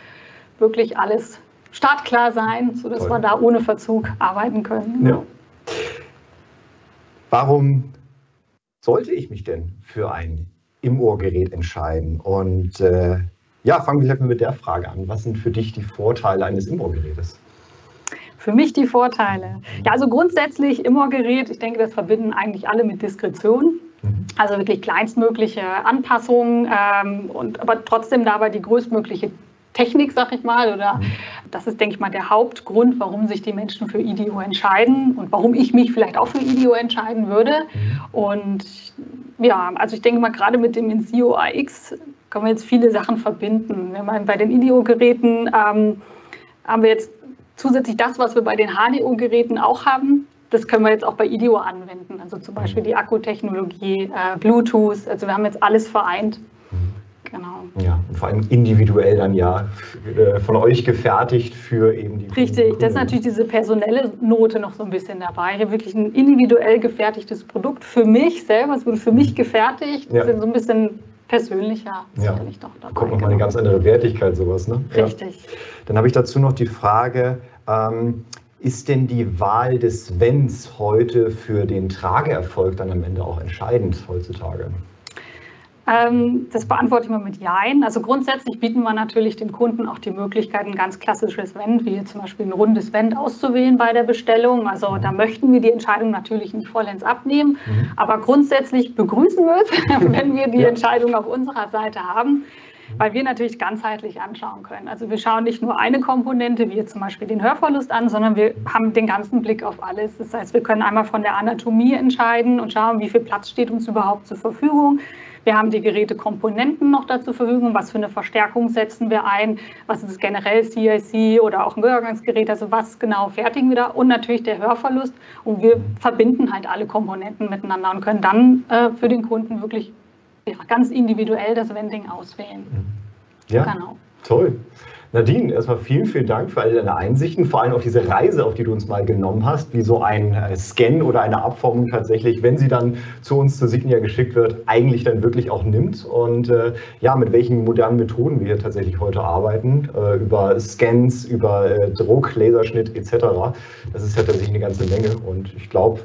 wirklich alles startklar sein, sodass Toll. wir da ohne Verzug arbeiten können. Ja. Warum sollte ich mich denn für ein Im-Ohr-Gerät entscheiden? Und äh, ja, fangen wir vielleicht mal mit der Frage an. Was sind für dich die Vorteile eines Immo-Gerätes? Für mich die Vorteile. Ja, also grundsätzlich Immo-Gerät, ich denke, das verbinden eigentlich alle mit Diskretion. Mhm. Also wirklich kleinstmögliche Anpassungen ähm, und aber trotzdem dabei die größtmögliche Technik, sag ich mal, oder mhm. das ist, denke ich mal, der Hauptgrund, warum sich die Menschen für IDEO entscheiden und warum ich mich vielleicht auch für IDEO entscheiden würde. Mhm. Und ja, also ich denke mal, gerade mit dem INSIO AX können wir jetzt viele Sachen verbinden. Wenn man bei den IDEO-Geräten ähm, haben wir jetzt zusätzlich das, was wir bei den HDO-Geräten auch haben. Das können wir jetzt auch bei IDEO anwenden. Also zum Beispiel die Akkutechnologie, äh, Bluetooth. Also wir haben jetzt alles vereint. Genau. Ja, und vor allem individuell dann ja äh, von euch gefertigt für eben die. Richtig, das ist natürlich diese personelle Note noch so ein bisschen dabei. Ich habe wirklich ein individuell gefertigtes Produkt für mich selber. Es wurde für mich gefertigt. Das ja. ist so ein bisschen persönlicher ja. sicherlich doch dabei. Kommt nochmal eine ganz andere Wertigkeit, sowas, ne? Richtig. Ja. Dann habe ich dazu noch die Frage, ähm, ist denn die Wahl des Wenns heute für den Trageerfolg dann am Ende auch entscheidend heutzutage? Ähm, das beantworte ich mal mit Jein. Also grundsätzlich bieten wir natürlich den Kunden auch die Möglichkeit, ein ganz klassisches Vent, wie zum Beispiel ein rundes Vent auszuwählen bei der Bestellung. Also da möchten wir die Entscheidung natürlich nicht vollends abnehmen, mhm. aber grundsätzlich begrüßen wir es, wenn wir die Entscheidung auf unserer Seite haben weil wir natürlich ganzheitlich anschauen können. Also wir schauen nicht nur eine Komponente, wie zum Beispiel den Hörverlust an, sondern wir haben den ganzen Blick auf alles. Das heißt, wir können einmal von der Anatomie entscheiden und schauen, wie viel Platz steht uns überhaupt zur Verfügung. Wir haben die Gerätekomponenten noch dazu Verfügung, was für eine Verstärkung setzen wir ein, was ist generell CIC oder auch ein Übergangsgerät, also was genau fertigen wir da und natürlich der Hörverlust und wir verbinden halt alle Komponenten miteinander und können dann äh, für den Kunden wirklich ganz individuell das Vending auswählen. Ja, genau. toll. Nadine, erstmal vielen, vielen Dank für all deine Einsichten, vor allem auf diese Reise, auf die du uns mal genommen hast, wie so ein äh, Scan oder eine Abformung tatsächlich, wenn sie dann zu uns zur Signia geschickt wird, eigentlich dann wirklich auch nimmt und äh, ja, mit welchen modernen Methoden wir tatsächlich heute arbeiten, äh, über Scans, über äh, Druck, Laserschnitt etc. Das ist ja tatsächlich eine ganze Menge und ich glaube,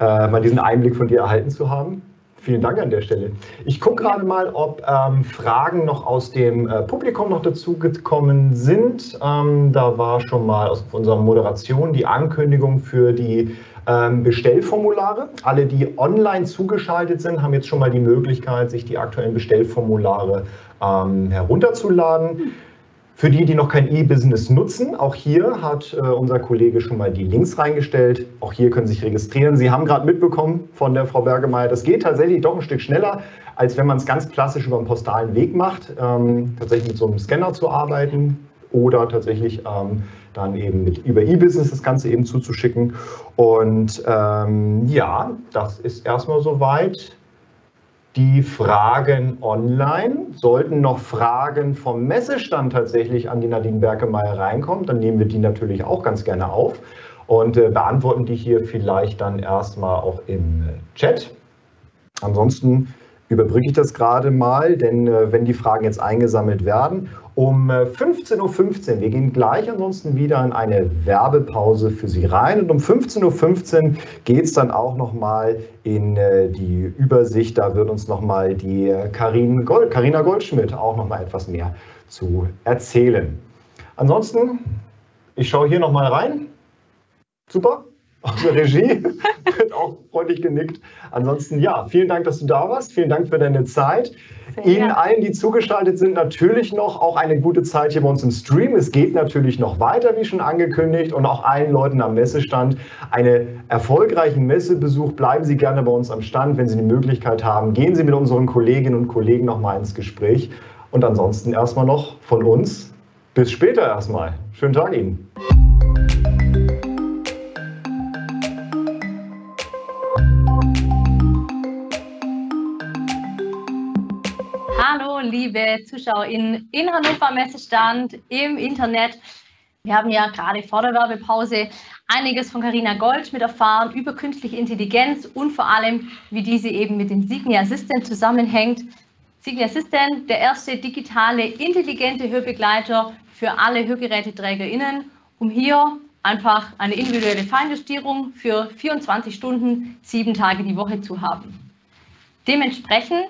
äh, mal diesen Einblick von dir erhalten zu haben, Vielen Dank an der Stelle. Ich gucke gerade mal, ob ähm, Fragen noch aus dem äh, Publikum noch dazugekommen sind. Ähm, da war schon mal aus unserer Moderation die Ankündigung für die ähm, Bestellformulare. Alle, die online zugeschaltet sind, haben jetzt schon mal die Möglichkeit, sich die aktuellen Bestellformulare ähm, herunterzuladen. Für die, die noch kein E-Business nutzen, auch hier hat äh, unser Kollege schon mal die Links reingestellt. Auch hier können Sie sich registrieren. Sie haben gerade mitbekommen von der Frau Bergemeier, das geht tatsächlich doch ein Stück schneller, als wenn man es ganz klassisch über einen postalen Weg macht, ähm, tatsächlich mit so einem Scanner zu arbeiten oder tatsächlich ähm, dann eben mit über E-Business das Ganze eben zuzuschicken. Und ähm, ja, das ist erstmal soweit die Fragen online. Sollten noch Fragen vom Messestand tatsächlich an die Nadine Berkemeyer reinkommen, dann nehmen wir die natürlich auch ganz gerne auf und äh, beantworten die hier vielleicht dann erstmal auch im äh, Chat. Ansonsten überbrücke ich das gerade mal, denn äh, wenn die Fragen jetzt eingesammelt werden, um 15.15 äh, Uhr, wir gehen gleich ansonsten wieder in eine Werbepause für Sie rein und um 15.15 Uhr geht es dann auch nochmal in äh, die Übersicht, da wird uns nochmal die Karin Gold, Carina Goldschmidt auch nochmal etwas mehr zu erzählen. Ansonsten, ich schaue hier nochmal rein. Super aus der Regie. Freundlich genickt. Ansonsten, ja, vielen Dank, dass du da warst. Vielen Dank für deine Zeit. Ihnen allen, die zugeschaltet sind, natürlich noch auch eine gute Zeit hier bei uns im Stream. Es geht natürlich noch weiter, wie schon angekündigt, und auch allen Leuten am Messestand einen erfolgreichen Messebesuch. Bleiben Sie gerne bei uns am Stand, wenn Sie die Möglichkeit haben. Gehen Sie mit unseren Kolleginnen und Kollegen noch mal ins Gespräch. Und ansonsten erstmal noch von uns. Bis später erstmal. Schönen Tag Ihnen. Liebe ZuschauerInnen in Hannover Messestand, im Internet. Wir haben ja gerade vor der Werbepause einiges von Carina Goldschmidt erfahren über künstliche Intelligenz und vor allem, wie diese eben mit dem Signia Assistant zusammenhängt. Signia Assistant, der erste digitale, intelligente Hörbegleiter für alle HörgeräteträgerInnen, um hier einfach eine individuelle Feinjustierung für 24 Stunden, sieben Tage die Woche zu haben. Dementsprechend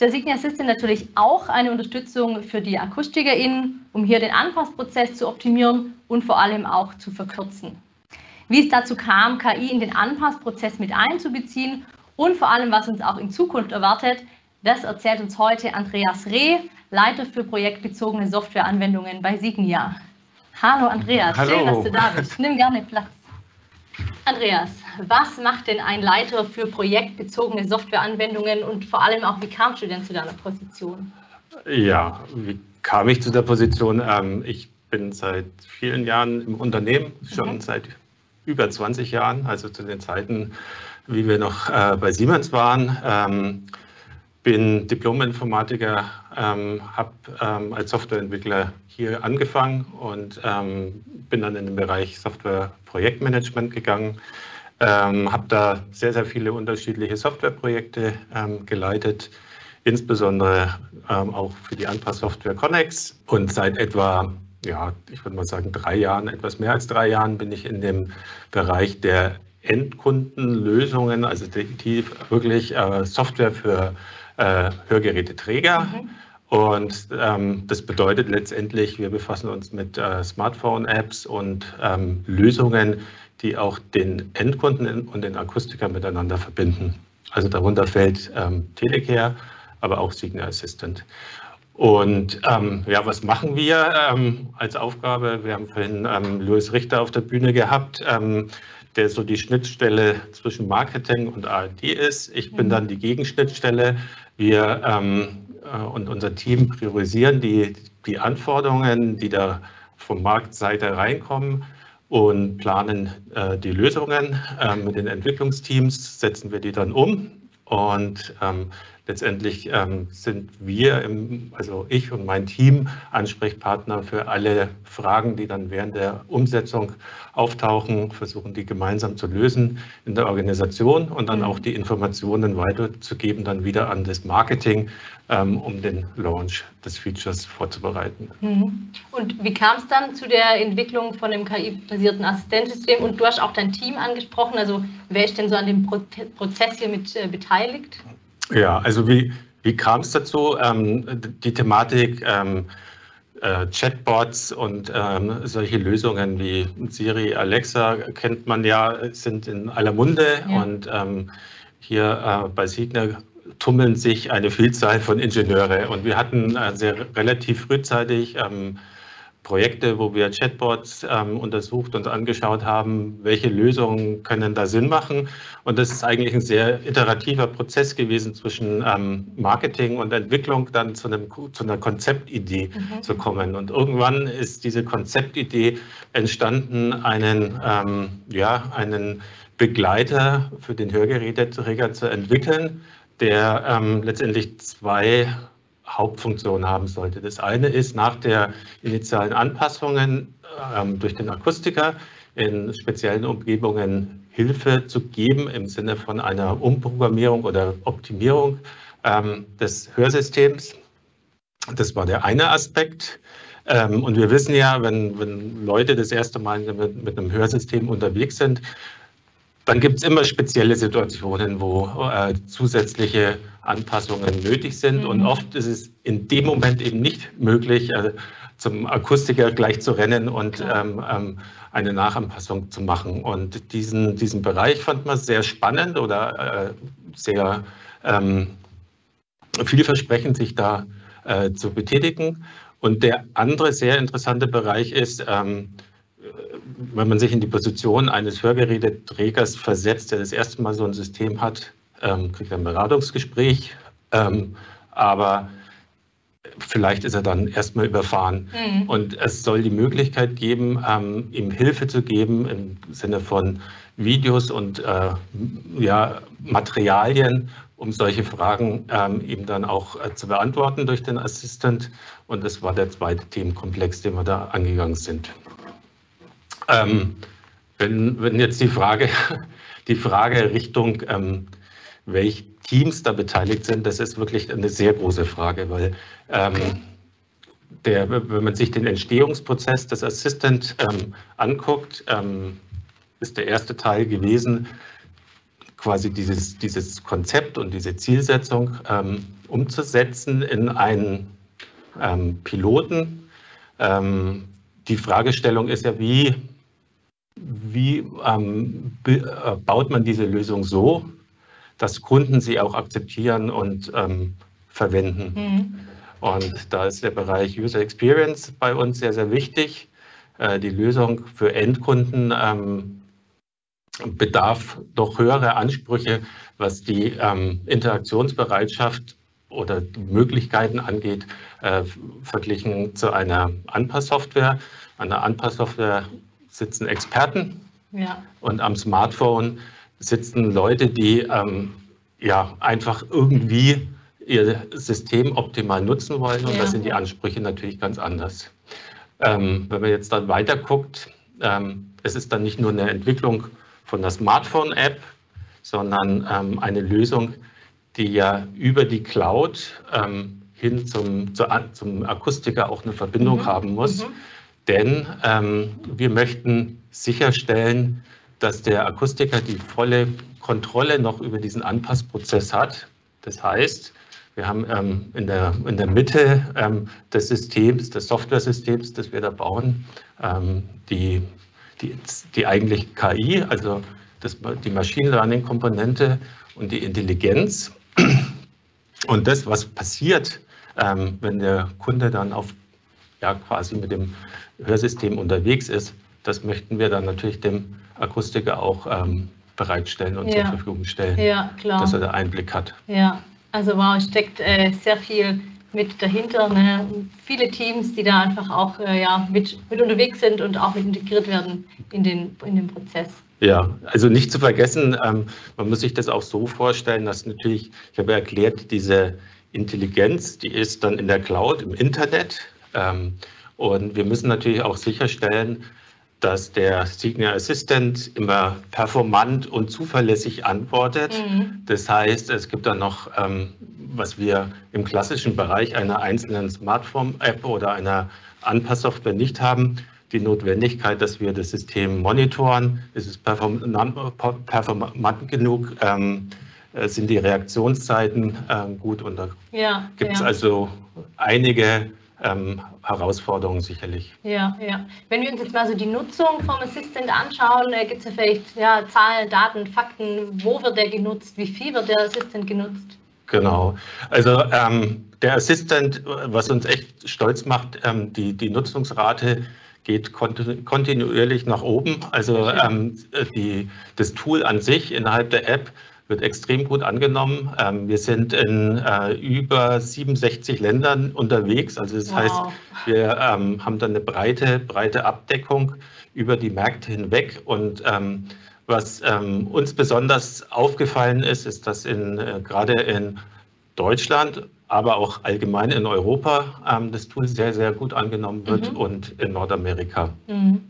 der Signia Assistant natürlich auch eine Unterstützung für die AkustikerInnen, um hier den Anpassprozess zu optimieren und vor allem auch zu verkürzen. Wie es dazu kam, KI in den Anpassprozess mit einzubeziehen und vor allem, was uns auch in Zukunft erwartet, das erzählt uns heute Andreas Reh, Leiter für projektbezogene Softwareanwendungen bei Signia. Hallo Andreas, Hallo. schön, dass du da bist. Nimm gerne Platz. Andreas, was macht denn ein Leiter für projektbezogene Softwareanwendungen und vor allem auch, wie kamst du denn zu deiner Position? Ja, wie kam ich zu der Position? Ähm, ich bin seit vielen Jahren im Unternehmen, schon mhm. seit über 20 Jahren, also zu den Zeiten, wie wir noch äh, bei Siemens waren. Ähm, bin Diplom-Informatiker, ähm, habe ähm, als Softwareentwickler hier angefangen und ähm, bin dann in den Bereich Software-Projektmanagement gegangen. Ähm, habe da sehr, sehr viele unterschiedliche Softwareprojekte ähm, geleitet, insbesondere ähm, auch für die Anpasssoftware Connex. Und seit etwa, ja, ich würde mal sagen, drei Jahren, etwas mehr als drei Jahren, bin ich in dem Bereich der Endkundenlösungen, also die, wirklich äh, Software für äh, Hörgeräteträger. Mhm. Und ähm, das bedeutet letztendlich, wir befassen uns mit äh, Smartphone-Apps und ähm, Lösungen, die auch den Endkunden und den Akustiker miteinander verbinden. Also darunter fällt ähm, Telecare, aber auch Signal Assistant. Und ähm, ja, was machen wir ähm, als Aufgabe? Wir haben vorhin ähm, Louis Richter auf der Bühne gehabt, ähm, der so die Schnittstelle zwischen Marketing und ARD ist. Ich bin mhm. dann die Gegenschnittstelle. Wir ähm, äh, und unser Team priorisieren die, die Anforderungen, die da vom Marktseite reinkommen und planen äh, die Lösungen. Ähm, mit den Entwicklungsteams setzen wir die dann um und ähm, letztendlich ähm, sind wir, im, also ich und mein Team, Ansprechpartner für alle Fragen, die dann während der Umsetzung auftauchen, versuchen die gemeinsam zu lösen in der Organisation und dann mhm. auch die Informationen weiterzugeben, dann wieder an das Marketing, ähm, um den Launch des Features vorzubereiten. Mhm. Und wie kam es dann zu der Entwicklung von dem KI-basierten Assistenzsystem? Und du hast auch dein Team angesprochen, also wer ist denn so an dem Prozess hier mit äh, beteiligt? Ja, also wie, wie kam es dazu? Ähm, die Thematik ähm, äh, Chatbots und ähm, solche Lösungen wie Siri, Alexa kennt man ja, sind in aller Munde ja. und ähm, hier äh, bei Signer tummeln sich eine Vielzahl von Ingenieure und wir hatten äh, sehr relativ frühzeitig ähm, Projekte, wo wir Chatbots ähm, untersucht und angeschaut haben, welche Lösungen können da Sinn machen. Und das ist eigentlich ein sehr iterativer Prozess gewesen zwischen ähm, Marketing und Entwicklung, dann zu, einem, zu einer Konzeptidee mhm. zu kommen. Und irgendwann ist diese Konzeptidee entstanden, einen, ähm, ja, einen Begleiter für den Hörgeräteträger zu entwickeln, der ähm, letztendlich zwei Hauptfunktion haben sollte. Das eine ist nach der initialen Anpassungen ähm, durch den Akustiker in speziellen Umgebungen Hilfe zu geben im Sinne von einer Umprogrammierung oder Optimierung ähm, des Hörsystems. Das war der eine Aspekt. Ähm, und wir wissen ja, wenn, wenn Leute das erste Mal mit, mit einem Hörsystem unterwegs sind, dann gibt es immer spezielle Situationen, wo äh, zusätzliche Anpassungen nötig sind. Mhm. Und oft ist es in dem Moment eben nicht möglich, äh, zum Akustiker gleich zu rennen und ähm, ähm, eine Nachanpassung zu machen. Und diesen, diesen Bereich fand man sehr spannend oder äh, sehr ähm, vielversprechend, sich da äh, zu betätigen. Und der andere sehr interessante Bereich ist, ähm, wenn man sich in die Position eines Hörgeräteträgers versetzt, der das erste Mal so ein System hat, ähm, kriegt er ein Beratungsgespräch, ähm, aber vielleicht ist er dann erstmal überfahren. Mhm. Und es soll die Möglichkeit geben, ähm, ihm Hilfe zu geben im Sinne von Videos und äh, ja, Materialien, um solche Fragen ähm, eben dann auch äh, zu beantworten durch den Assistent. Und das war der zweite Themenkomplex, den wir da angegangen sind. Ähm, wenn, wenn, jetzt die Frage, die Frage Richtung, ähm, welche Teams da beteiligt sind, das ist wirklich eine sehr große Frage, weil ähm, der, wenn man sich den Entstehungsprozess des Assistant ähm, anguckt, ähm, ist der erste Teil gewesen, quasi dieses, dieses Konzept und diese Zielsetzung ähm, umzusetzen in einen Piloten. die Fragestellung ist ja, wie wie ähm, äh, baut man diese Lösung so, dass Kunden sie auch akzeptieren und ähm, verwenden? Mhm. Und da ist der Bereich User Experience bei uns sehr, sehr wichtig. Äh, die Lösung für Endkunden ähm, bedarf doch höhere Ansprüche, was die ähm, Interaktionsbereitschaft oder die Möglichkeiten angeht, äh, verglichen zu einer Anpasssoftware. Eine Anpasssoftware sitzen Experten ja. und am Smartphone sitzen Leute, die ähm, ja einfach irgendwie ihr System optimal nutzen wollen und ja. da sind die Ansprüche natürlich ganz anders. Ähm, wenn man jetzt dann weiter guckt, ähm, es ist dann nicht nur eine Entwicklung von der Smartphone-App, sondern ähm, eine Lösung, die ja über die Cloud ähm, hin zum, zu, zum Akustiker auch eine Verbindung mhm. haben muss. Mhm denn ähm, wir möchten sicherstellen, dass der Akustiker die volle Kontrolle noch über diesen Anpassprozess hat. Das heißt, Wir haben ähm, in, der, in der Mitte ähm, des Systems, des Software-Systems, das wir da bauen, ähm, die, die, die eigentlich KI, also das, die Machine Learning-Komponente und die Intelligenz. Und das, was passiert, ähm, wenn der Kunde dann auf, ja, quasi mit dem Hörsystem unterwegs ist, das möchten wir dann natürlich dem Akustiker auch ähm, bereitstellen und ja. zur Verfügung stellen, ja, dass er da Einblick hat. Ja, also wow, steckt äh, sehr viel mit dahinter. Ne? Viele Teams, die da einfach auch äh, ja, mit, mit unterwegs sind und auch mit integriert werden in den, in den Prozess. Ja, also nicht zu vergessen, ähm, man muss sich das auch so vorstellen, dass natürlich, ich habe erklärt, diese Intelligenz, die ist dann in der Cloud, im Internet. Ähm, und wir müssen natürlich auch sicherstellen, dass der Signal Assistant immer performant und zuverlässig antwortet. Mhm. Das heißt, es gibt dann noch, ähm, was wir im klassischen Bereich einer einzelnen Smartphone-App oder einer Anpasssoftware nicht haben, die Notwendigkeit, dass wir das System monitoren. Ist es performant, genug? Ähm, äh, sind die Reaktionszeiten gut? Und da ja, gibt es ja. also einige ähm, Herausforderungen sicherlich. Ja, ja. Wenn wir uns jetzt mal so die Nutzung vom Assistant anschauen, äh, gibt es ja vielleicht ja, Zahlen, Daten, Fakten. Wo wird der genutzt? Wie viel wird der Assistant genutzt? Genau. Also ähm, der Assistant, was uns echt stolz macht, ähm, die, die Nutzungsrate geht kontinuierlich nach oben. Also ähm, die, das Tool an sich innerhalb der App wird extrem gut angenommen. Ähm, wir sind in äh, über 67 Ländern unterwegs. Also das wow. heißt, wir ähm, haben dann eine breite, breite Abdeckung über die Märkte hinweg. Und ähm, was uns besonders aufgefallen ist, ist, dass in, äh, gerade in Deutschland aber auch allgemein in Europa das Tool sehr, sehr gut angenommen wird mhm. und in Nordamerika. Mhm.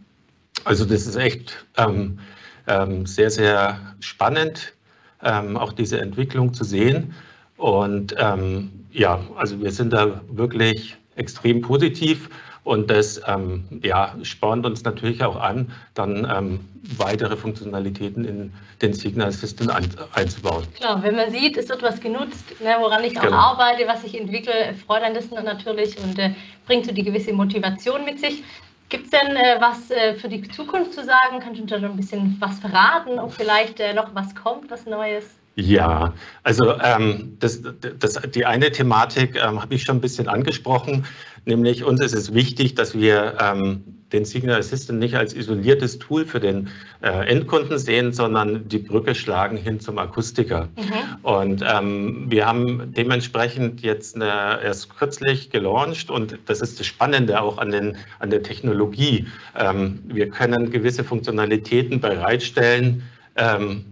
Also das ist echt ähm, ähm, sehr, sehr spannend, ähm, auch diese Entwicklung zu sehen. Und ähm, ja, also wir sind da wirklich extrem positiv und das ähm, ja, spornt uns natürlich auch an, dann ähm, weitere Funktionalitäten in den Signal Assistant ein, einzubauen. Klar, wenn man sieht, es wird was genutzt, ne, woran ich auch genau. arbeite, was ich entwickle, freut einen das natürlich und äh, bringt so die gewisse Motivation mit sich. Gibt es denn äh, was äh, für die Zukunft zu sagen? Kannst du uns da noch ein bisschen was verraten, ob vielleicht äh, noch was kommt, was Neues? Ja, also ähm, das, das, die eine Thematik ähm, habe ich schon ein bisschen angesprochen, nämlich uns ist es wichtig, dass wir ähm, den Signal Assistant nicht als isoliertes Tool für den äh, Endkunden sehen, sondern die Brücke schlagen hin zum Akustiker. Mhm. Und ähm, wir haben dementsprechend jetzt eine, erst kürzlich gelauncht und das ist das Spannende auch an, den, an der Technologie. Ähm, wir können gewisse Funktionalitäten bereitstellen, ähm,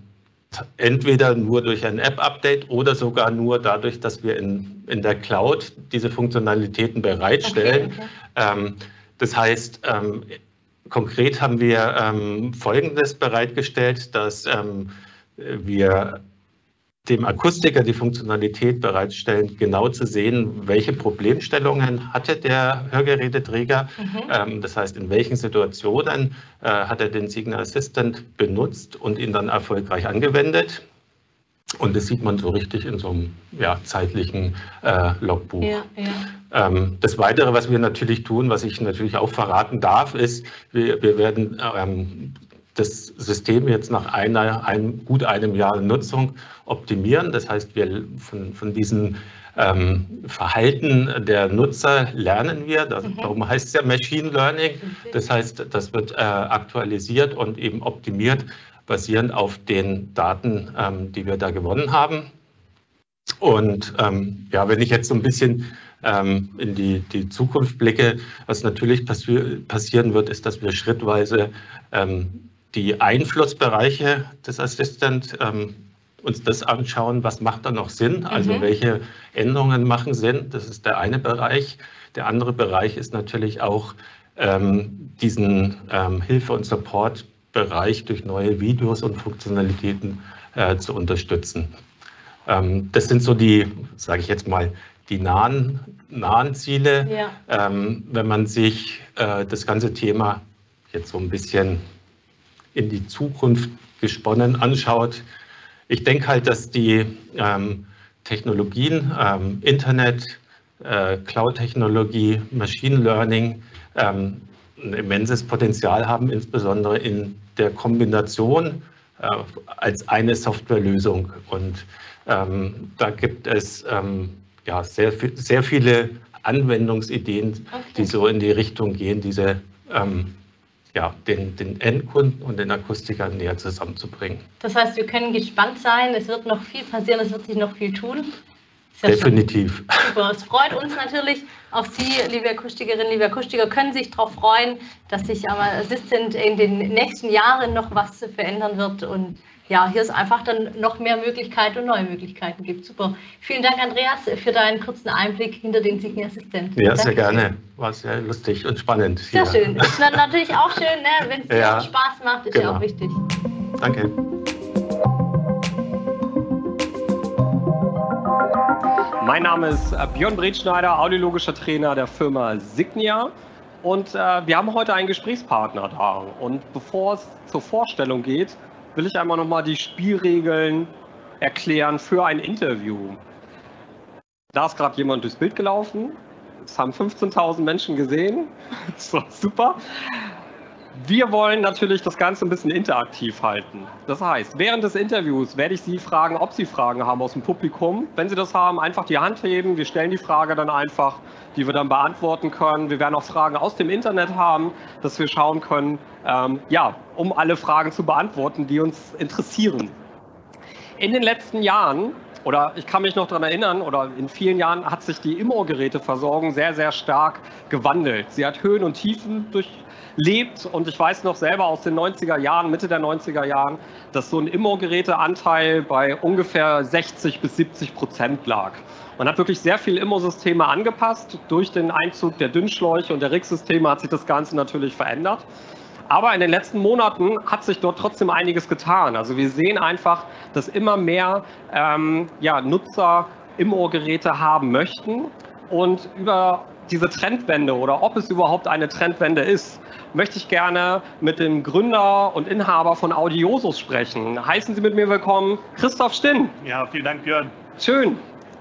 entweder nur durch ein App-Update oder sogar nur dadurch, dass wir in, in der Cloud diese Funktionalitäten bereitstellen. Okay, okay. Ähm, das heißt, ähm, konkret haben wir ähm, Folgendes bereitgestellt, dass ähm, wir dem Akustiker die Funktionalität bereitstellen, genau zu sehen, welche Problemstellungen hatte der Hörgeräteträger. Mhm. Ähm, das heißt, in welchen Situationen äh, hat er den Signal Assistant benutzt und ihn dann erfolgreich angewendet. Und das sieht man so richtig in so einem ja, zeitlichen äh, Logbuch. Ja, ja. Ähm, das Weitere, was wir natürlich tun, was ich natürlich auch verraten darf, ist, wir, wir werden ähm, das System jetzt nach einer, einem, gut einem Jahr Nutzung optimieren. Das heißt, wir von, von diesen ähm, Verhalten der Nutzer lernen wir. Das, mhm. Darum heißt es ja Machine Learning. Das heißt, das wird äh, aktualisiert und eben optimiert, basierend auf den Daten, ähm, die wir da gewonnen haben. Und ja, wenn ich jetzt so ein bisschen in die, die Zukunft blicke, was natürlich passi passieren wird, ist, dass wir schrittweise ähm, die Einflussbereiche des Assistent ähm, uns das anschauen, was macht da noch Sinn, also mhm. welche Änderungen machen Sinn. Das ist der eine Bereich. Der andere Bereich ist natürlich auch ähm, diesen ähm, Hilfe- und Support-Bereich durch neue Videos und Funktionalitäten äh, zu unterstützen. Ähm, das sind so die, sage ich jetzt mal, die nahen, nahen Ziele. Ja. Ähm, wenn man sich äh, das ganze Thema jetzt so ein bisschen in die Zukunft gesponnen anschaut. Ich denke halt, dass die, ähm, Technologien, ähm, Internet, äh, Cloud-Technologie, Machine Learning ähm, ein immenses Potenzial haben, insbesondere in der Kombination äh, als eine Softwarelösung. Und ähm, da gibt es ähm, ja, sehr, sehr viele Anwendungsideen, okay. die so in die Richtung gehen, diese ähm, ja, den, den Endkunden und den Akustikern näher zusammenzubringen. Das heißt, wir können gespannt sein, es wird noch viel passieren, es wird sich noch viel tun. Definitiv. Super. Es freut uns natürlich auf Sie, liebe Akustikerinnen, liebe Akustiker, können sich darauf freuen, dass sich am Assistant in den nächsten Jahren noch was verändern wird und ja, hier ist einfach dann noch mehr Möglichkeiten und neue Möglichkeiten gibt. Super. Vielen Dank, Andreas, für deinen kurzen Einblick hinter den Signia Assistent. Ja, sehr gerne. War sehr lustig und spannend. Sehr schön. Ist natürlich auch schön, ne? wenn es dir ja, Spaß macht, ist genau. ja auch wichtig. Danke. Mein Name ist äh, Björn Bretschneider, audiologischer Trainer der Firma Signia. Und äh, wir haben heute einen Gesprächspartner da. Und bevor es zur Vorstellung geht, will ich einmal nochmal die Spielregeln erklären für ein Interview. Da ist gerade jemand durchs Bild gelaufen. Es haben 15.000 Menschen gesehen. Das war super. Wir wollen natürlich das Ganze ein bisschen interaktiv halten. Das heißt, während des Interviews werde ich Sie fragen, ob Sie Fragen haben aus dem Publikum. Wenn Sie das haben, einfach die Hand heben. Wir stellen die Frage dann einfach, die wir dann beantworten können. Wir werden auch Fragen aus dem Internet haben, dass wir schauen können, ähm, ja, um alle Fragen zu beantworten, die uns interessieren. In den letzten Jahren oder ich kann mich noch daran erinnern, oder in vielen Jahren hat sich die Immo-Geräteversorgung sehr, sehr stark gewandelt. Sie hat Höhen und Tiefen durch, lebt. Und ich weiß noch selber aus den 90er Jahren, Mitte der 90er Jahren, dass so ein Immo-Geräteanteil bei ungefähr 60 bis 70 Prozent lag. Man hat wirklich sehr viele Immo-Systeme angepasst. Durch den Einzug der Dünnschläuche und der RIG-Systeme hat sich das Ganze natürlich verändert. Aber in den letzten Monaten hat sich dort trotzdem einiges getan. Also wir sehen einfach, dass immer mehr ähm, ja, Nutzer Immo-Geräte haben möchten. Und über diese Trendwende oder ob es überhaupt eine Trendwende ist, möchte ich gerne mit dem Gründer und Inhaber von Audiosus sprechen. Heißen Sie mit mir willkommen, Christoph Stinn. Ja, vielen Dank, Björn. Schön.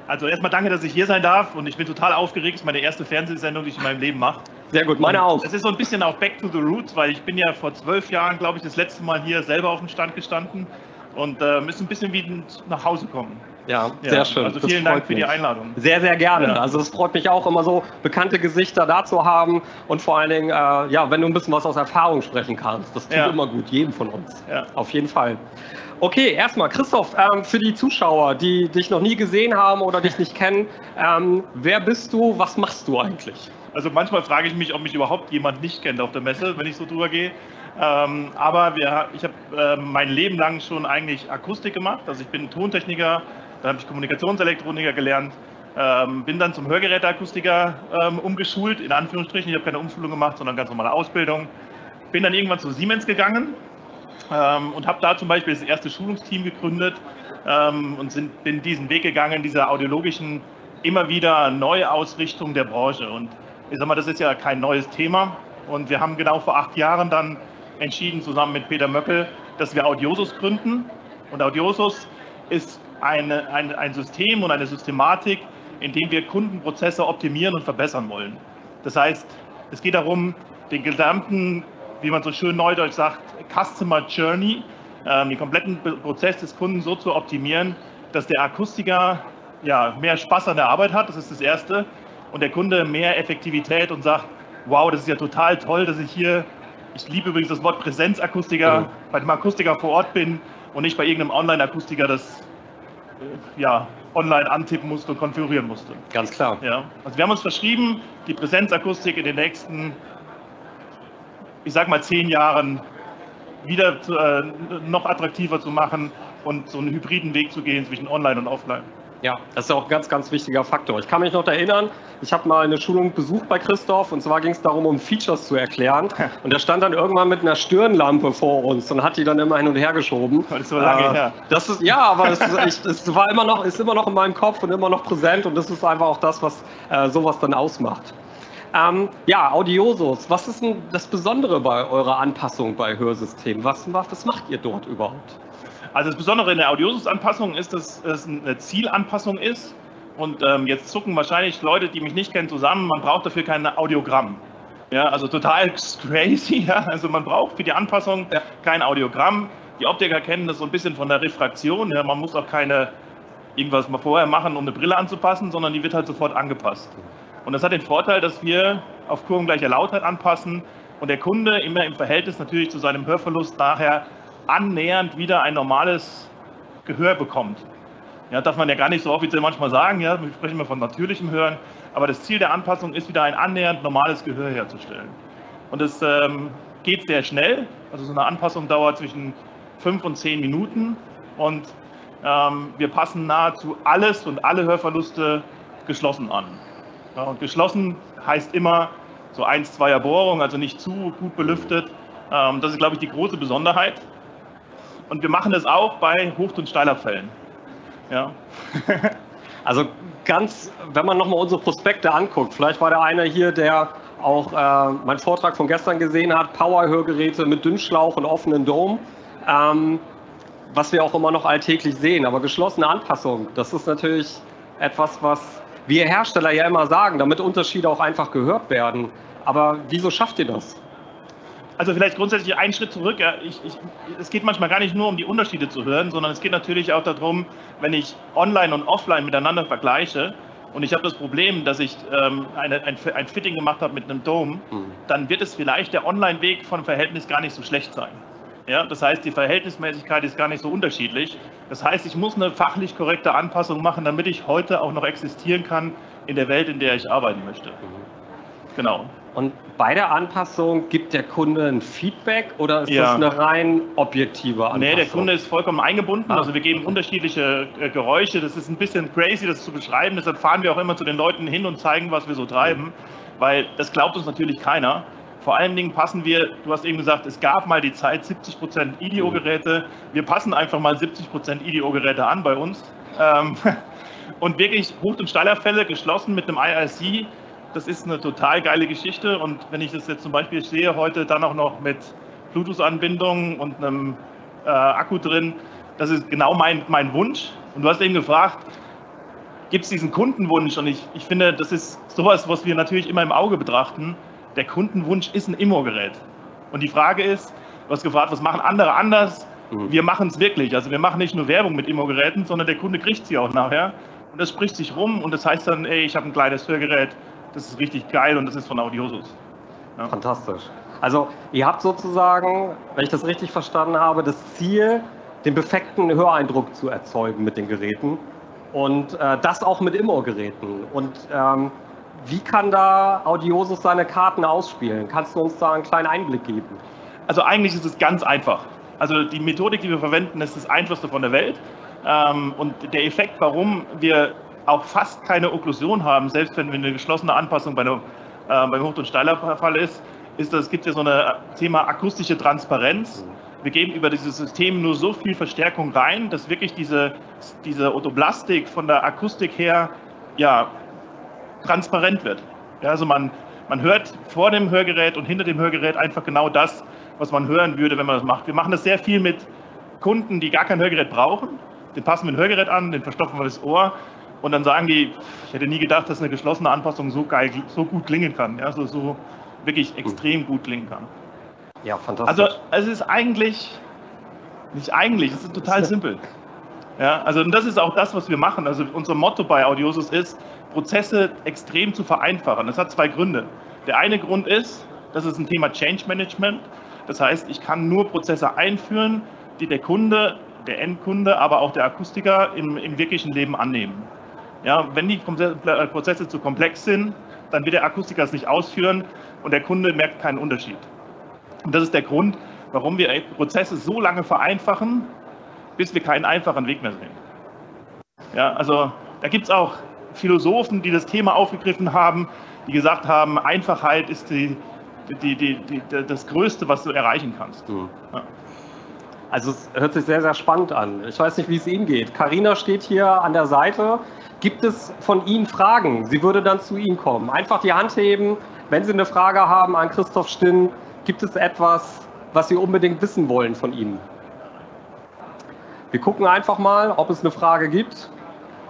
Also erstmal danke, dass ich hier sein darf und ich bin total aufgeregt. Das ist meine erste Fernsehsendung, die ich in meinem Leben mache. Sehr gut, meine auch. Es ist so ein bisschen auch Back to the Roots, weil ich bin ja vor zwölf Jahren, glaube ich, das letzte Mal hier selber auf dem Stand gestanden und äh, müssen ein bisschen wie nach Hause kommen. Ja, ja, sehr schön. Also vielen Dank für die Einladung. Sehr, sehr gerne. Ja. Also es freut mich auch immer so, bekannte Gesichter da zu haben und vor allen Dingen, äh, ja, wenn du ein bisschen was aus Erfahrung sprechen kannst. Das tut ja. immer gut, jedem von uns. Ja. Auf jeden Fall. Okay, erstmal Christoph, ähm, für die Zuschauer, die dich noch nie gesehen haben oder dich nicht kennen, ähm, wer bist du, was machst du eigentlich? Also manchmal frage ich mich, ob mich überhaupt jemand nicht kennt auf der Messe, wenn ich so drüber gehe. Ähm, aber wir, ich habe äh, mein Leben lang schon eigentlich Akustik gemacht. Also ich bin Tontechniker, dann habe ich Kommunikationselektroniker gelernt, ähm, bin dann zum Hörgeräteakustiker ähm, umgeschult, in Anführungsstrichen. Ich habe keine Umschulung gemacht, sondern ganz normale Ausbildung. Bin dann irgendwann zu Siemens gegangen ähm, und habe da zum Beispiel das erste Schulungsteam gegründet ähm, und sind, bin diesen Weg gegangen, dieser audiologischen immer wieder Neuausrichtung der Branche. Und ich sag mal, das ist ja kein neues Thema. Und wir haben genau vor acht Jahren dann entschieden, zusammen mit Peter Möckel, dass wir Audiosus gründen. Und Audiosus ist eine, ein, ein System und eine Systematik, in dem wir Kundenprozesse optimieren und verbessern wollen. Das heißt, es geht darum, den gesamten, wie man so schön neudeutsch sagt, Customer Journey, äh, den kompletten Prozess des Kunden so zu optimieren, dass der Akustiker ja, mehr Spaß an der Arbeit hat, das ist das Erste, und der Kunde mehr Effektivität und sagt, wow, das ist ja total toll, dass ich hier, ich liebe übrigens das Wort Präsenzakustiker, mhm. bei dem Akustiker vor Ort bin und nicht bei irgendeinem Online-Akustiker das ja, online antippen musste und konfigurieren musste. Ganz klar. Ja. Also wir haben uns verschrieben, die Präsenzakustik in den nächsten, ich sag mal, zehn Jahren wieder zu, äh, noch attraktiver zu machen und so einen hybriden Weg zu gehen zwischen Online und Offline. Ja, das ist auch ein ganz, ganz wichtiger Faktor. Ich kann mich noch erinnern, ich habe mal eine Schulung besucht bei Christoph und zwar ging es darum, um Features zu erklären. Und er stand dann irgendwann mit einer Stirnlampe vor uns und hat die dann immer hin und her geschoben. Das ist so lange äh, her. Das ist, ja, aber es, ist, es war immer noch, ist immer noch in meinem Kopf und immer noch präsent und das ist einfach auch das, was äh, sowas dann ausmacht. Ähm, ja, Audiosos, was ist denn das Besondere bei eurer Anpassung bei Hörsystemen? Was, was macht ihr dort überhaupt? Also das Besondere in der Audiosus-Anpassung ist, dass es eine Zielanpassung ist. Und ähm, jetzt zucken wahrscheinlich Leute, die mich nicht kennen, zusammen. Man braucht dafür kein Audiogramm. Ja, also total crazy. Ja? Also man braucht für die Anpassung ja. kein Audiogramm. Die Optiker kennen das so ein bisschen von der Refraktion. Ja? Man muss auch keine irgendwas mal vorher machen, um eine Brille anzupassen, sondern die wird halt sofort angepasst. Und das hat den Vorteil, dass wir auf kurvengleicher Lautheit anpassen und der Kunde immer im Verhältnis natürlich zu seinem Hörverlust nachher annähernd wieder ein normales Gehör bekommt. Ja, darf man ja gar nicht so offiziell manchmal sagen, ja, wir sprechen immer von natürlichem Hören, aber das Ziel der Anpassung ist wieder ein annähernd normales Gehör herzustellen. Und es ähm, geht sehr schnell, also so eine Anpassung dauert zwischen fünf und zehn Minuten und ähm, wir passen nahezu alles und alle Hörverluste geschlossen an. Ja, und geschlossen heißt immer so eins, zweier Bohrungen, also nicht zu gut belüftet. Ähm, das ist, glaube ich, die große Besonderheit. Und wir machen das auch bei Hoch- und Steilerfällen. Ja. also ganz, wenn man nochmal unsere Prospekte anguckt, vielleicht war der eine hier, der auch äh, meinen Vortrag von gestern gesehen hat, Power-Hörgeräte mit Dünnschlauch und offenen Dome, ähm, was wir auch immer noch alltäglich sehen. Aber geschlossene Anpassung, das ist natürlich etwas, was wir Hersteller ja immer sagen, damit Unterschiede auch einfach gehört werden. Aber wieso schafft ihr das? Also vielleicht grundsätzlich einen Schritt zurück. Ich, ich, es geht manchmal gar nicht nur um die Unterschiede zu hören, sondern es geht natürlich auch darum, wenn ich online und offline miteinander vergleiche und ich habe das Problem, dass ich ähm, eine, ein, ein, Fitting gemacht habe mit einem Dome, mhm. dann wird es vielleicht der Online-Weg von Verhältnis gar nicht so schlecht sein. Ja, das heißt, die Verhältnismäßigkeit ist gar nicht so unterschiedlich. Das heißt, ich muss eine fachlich korrekte Anpassung machen, damit ich heute auch noch existieren kann in der Welt, in der ich arbeiten möchte. Mhm. Genau. Und bei der Anpassung gibt der Kunde ein Feedback oder ist ja. das eine rein objektive Anpassung? Nee, der Kunde ist vollkommen eingebunden. Ah. Also wir geben unterschiedliche äh, Geräusche. Das ist ein bisschen crazy, das zu beschreiben. Deshalb fahren wir auch immer zu den Leuten hin und zeigen, was wir so treiben, weil das glaubt uns natürlich keiner. Vor allen Dingen passen wir, du hast eben gesagt, es gab mal die Zeit 70% IDEO-Geräte. Wir passen einfach mal 70% IDEO-Geräte an bei uns. Ähm, und wirklich Hoch- und Steilerfälle geschlossen mit einem IRC das ist eine total geile Geschichte. Und wenn ich das jetzt zum Beispiel sehe, heute dann auch noch mit Bluetooth-Anbindung und einem äh, Akku drin, das ist genau mein, mein Wunsch. Und du hast eben gefragt, gibt es diesen Kundenwunsch? Und ich, ich finde, das ist sowas, was wir natürlich immer im Auge betrachten. Der Kundenwunsch ist ein Immo-Gerät. Und die Frage ist, du hast gefragt, was machen andere anders? Mhm. Wir machen es wirklich. Also wir machen nicht nur Werbung mit Immo-Geräten, sondern der Kunde kriegt sie auch nachher. Und das spricht sich rum und das heißt dann, ey, ich habe ein kleines Hörgerät, das ist richtig geil und das ist von Audiosus. Ja. Fantastisch. Also ihr habt sozusagen, wenn ich das richtig verstanden habe, das Ziel, den perfekten Höreindruck zu erzeugen mit den Geräten und äh, das auch mit Immo-Geräten. Und ähm, wie kann da Audiosus seine Karten ausspielen? Kannst du uns da einen kleinen Einblick geben? Also eigentlich ist es ganz einfach. Also die Methodik, die wir verwenden, ist das einfachste von der Welt. Ähm, und der Effekt, warum wir auch fast keine Okklusion haben, selbst wenn eine geschlossene Anpassung bei einem, äh, beim Hoch- und Steilerfall ist, ist das, es gibt ja so ein Thema akustische Transparenz. Wir geben über dieses System nur so viel Verstärkung rein, dass wirklich diese, diese Otoblastik von der Akustik her ja, transparent wird. Ja, also man, man hört vor dem Hörgerät und hinter dem Hörgerät einfach genau das, was man hören würde, wenn man das macht. Wir machen das sehr viel mit Kunden, die gar kein Hörgerät brauchen. Den passen wir ein Hörgerät an, den verstopfen wir das Ohr und dann sagen die, ich hätte nie gedacht, dass eine geschlossene Anpassung so geil, so gut klingen kann, ja, so, so wirklich extrem gut klingen kann. Ja, fantastisch. Also es ist eigentlich, nicht eigentlich, es ist total simpel. Ja, also und das ist auch das, was wir machen. Also unser Motto bei Audiosus ist, Prozesse extrem zu vereinfachen. Das hat zwei Gründe. Der eine Grund ist, das ist ein Thema Change Management. Das heißt, ich kann nur Prozesse einführen, die der Kunde, der Endkunde, aber auch der Akustiker im, im wirklichen Leben annehmen. Ja, wenn die äh, Prozesse zu komplex sind, dann wird der Akustiker es nicht ausführen und der Kunde merkt keinen Unterschied. Und das ist der Grund, warum wir Prozesse so lange vereinfachen, bis wir keinen einfachen Weg mehr sehen. Ja, also da gibt es auch Philosophen, die das Thema aufgegriffen haben, die gesagt haben, Einfachheit ist die, die, die, das Größte, was du erreichen kannst. Mhm. Ja. Also es hört sich sehr, sehr spannend an. Ich weiß nicht, wie es Ihnen geht. Karina steht hier an der Seite. Gibt es von Ihnen Fragen? Sie würde dann zu Ihnen kommen. Einfach die Hand heben, wenn Sie eine Frage haben an Christoph Stinn. Gibt es etwas, was Sie unbedingt wissen wollen von Ihnen? Wir gucken einfach mal, ob es eine Frage gibt.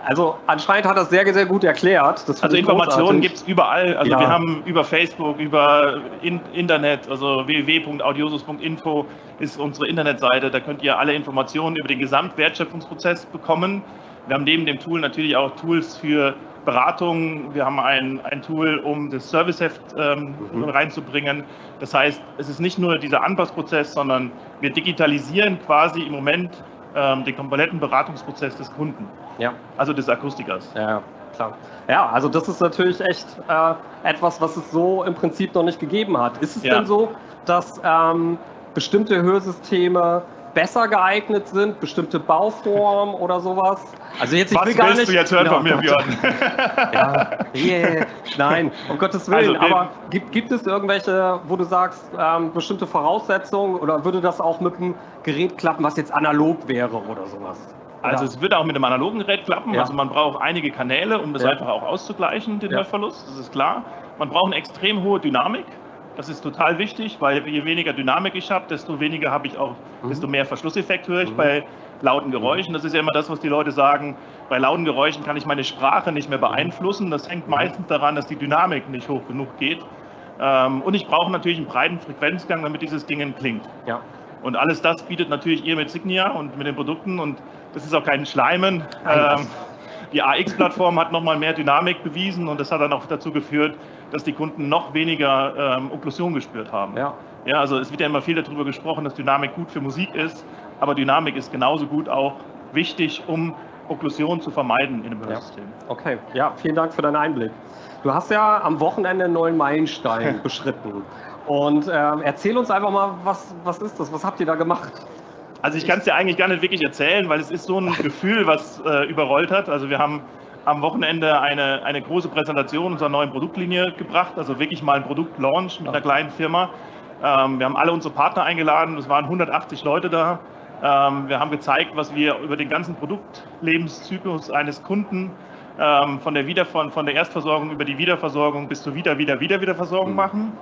Also anscheinend hat er das sehr, sehr gut erklärt. also Informationen gibt es überall. Also ja. wir haben über Facebook, über in Internet, also www.audiosus.info ist unsere Internetseite. Da könnt ihr alle Informationen über den Gesamtwertschöpfungsprozess bekommen. Wir haben neben dem Tool natürlich auch Tools für Beratung. Wir haben ein, ein Tool, um das Serviceheft ähm, mhm. reinzubringen. Das heißt, es ist nicht nur dieser Anpassprozess, sondern wir digitalisieren quasi im Moment ähm, den kompletten Beratungsprozess des Kunden. Ja. Also des Akustikers. Ja, klar. Ja, also das ist natürlich echt äh, etwas, was es so im Prinzip noch nicht gegeben hat. Ist es ja. denn so, dass ähm, bestimmte Hörsysteme besser geeignet sind, bestimmte Bauformen oder sowas? Also jetzt, ich Was will gar nicht, du jetzt hören von mir, Björn? ja, yeah. Nein, um Gottes Willen. Also, aber gibt, gibt es irgendwelche, wo du sagst, ähm, bestimmte Voraussetzungen oder würde das auch mit dem Gerät klappen, was jetzt analog wäre oder sowas? Also es wird auch mit dem analogen Gerät klappen. Ja. Also man braucht einige Kanäle, um das ja. einfach auch auszugleichen, den ja. Hörverlust. Das ist klar. Man braucht eine extrem hohe Dynamik. Das ist total wichtig, weil je weniger Dynamik ich habe, desto weniger habe ich auch, mhm. desto mehr Verschlusseffekt höre ich mhm. bei lauten Geräuschen. Das ist ja immer das, was die Leute sagen. Bei lauten Geräuschen kann ich meine Sprache nicht mehr beeinflussen. Das hängt meistens daran, dass die Dynamik nicht hoch genug geht. Ähm, und ich brauche natürlich einen breiten Frequenzgang, damit dieses Ding klingt. Ja. Und alles das bietet natürlich ihr mit Signia und mit den Produkten. Und das ist auch kein Schleimen. Ähm, die AX-Plattform hat nochmal mehr Dynamik bewiesen und das hat dann auch dazu geführt, dass die Kunden noch weniger ähm, Okklusion gespürt haben. Ja. ja, also es wird ja immer viel darüber gesprochen, dass Dynamik gut für Musik ist, aber Dynamik ist genauso gut auch wichtig, um Okklusion zu vermeiden in einem Hörsystem. Ja. Okay, ja, vielen Dank für deinen Einblick. Du hast ja am Wochenende einen neuen Meilenstein beschritten. Und äh, erzähl uns einfach mal, was, was ist das? Was habt ihr da gemacht? Also ich kann es dir eigentlich gar nicht wirklich erzählen, weil es ist so ein Gefühl, was äh, überrollt hat. Also wir haben am Wochenende eine, eine große Präsentation unserer neuen Produktlinie gebracht, also wirklich mal ein Produktlaunch mit einer kleinen Firma. Ähm, wir haben alle unsere Partner eingeladen, es waren 180 Leute da. Ähm, wir haben gezeigt, was wir über den ganzen Produktlebenszyklus eines Kunden ähm, von, der Wieder von, von der Erstversorgung über die Wiederversorgung bis zur Wieder, Wieder, Wieder, Wiederversorgung mhm. machen.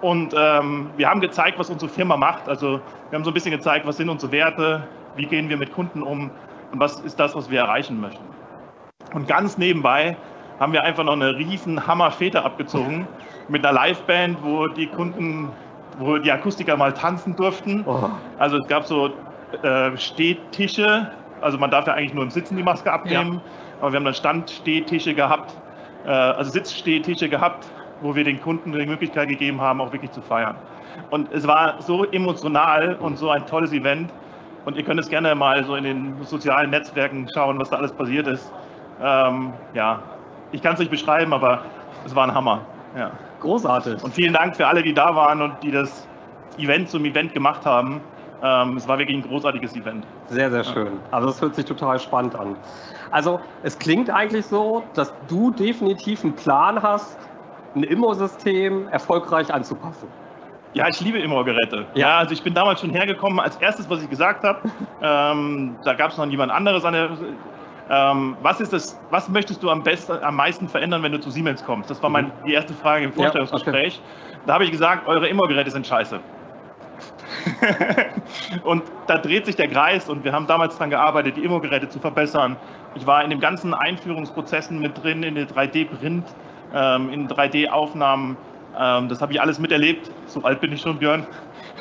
Und wir haben gezeigt, was unsere Firma macht. Also wir haben so ein bisschen gezeigt, was sind unsere Werte, wie gehen wir mit Kunden um und was ist das, was wir erreichen möchten. Und ganz nebenbei haben wir einfach noch eine riesen Hammer-Fete abgezogen mit einer Liveband, wo die Kunden, wo die Akustiker mal tanzen durften. Oh. Also es gab so äh, Stehtische, also man darf ja eigentlich nur im Sitzen die Maske abnehmen, ja. aber wir haben dann Stand-Stehtische gehabt, äh, also Sitzstehtische gehabt, wo wir den Kunden die Möglichkeit gegeben haben, auch wirklich zu feiern. Und es war so emotional und so ein tolles Event. Und ihr könnt es gerne mal so in den sozialen Netzwerken schauen, was da alles passiert ist. Ähm, ja, ich kann es nicht beschreiben, aber es war ein Hammer. Ja. Großartig. Und vielen Dank für alle, die da waren und die das Event zum Event gemacht haben. Ähm, es war wirklich ein großartiges Event. Sehr, sehr schön. Also das hört sich total spannend an. Also es klingt eigentlich so, dass du definitiv einen Plan hast, ein Immo-System erfolgreich anzupassen. Ja, ich liebe Immo-Geräte. Ja. also ich bin damals schon hergekommen. Als erstes, was ich gesagt habe, ähm, da gab es noch niemand anderes an der. Ähm, was ist das? Was möchtest du am besten, am meisten verändern, wenn du zu Siemens kommst? Das war mein, die erste Frage im Vorstellungsgespräch. Ja, okay. Da habe ich gesagt, eure Immo-Geräte sind scheiße. und da dreht sich der Kreis und wir haben damals daran gearbeitet, die Immo-Geräte zu verbessern. Ich war in den ganzen Einführungsprozessen mit drin, in der 3D-Print ähm, in 3D-Aufnahmen. Ähm, das habe ich alles miterlebt. So alt bin ich schon, Björn.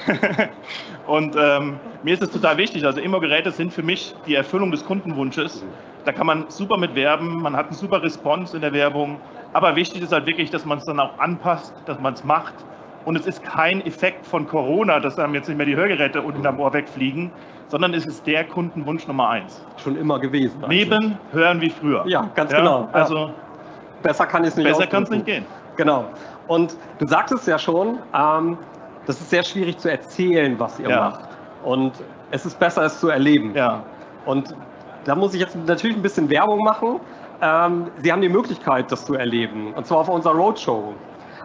und ähm, mir ist es total wichtig. Also Immo-Geräte sind für mich die Erfüllung des Kundenwunsches. Da kann man super mit werben, man hat einen super Response in der Werbung. Aber wichtig ist halt wirklich, dass man es dann auch anpasst, dass man es macht. Und es ist kein Effekt von Corona, dass einem jetzt nicht mehr die Hörgeräte unten am Ohr wegfliegen, sondern es ist der Kundenwunsch Nummer eins. Schon immer gewesen. Also. Neben Hören wie früher. Ja, ganz ja? genau. Also besser kann es nicht Besser kann es nicht gehen. Genau. Und du sagtest ja schon, ähm, das ist sehr schwierig zu erzählen, was ihr ja. macht. Und es ist besser, es zu erleben. Ja. Und da muss ich jetzt natürlich ein bisschen Werbung machen. Ähm, Sie haben die Möglichkeit, das zu erleben. Und zwar auf unserer Roadshow.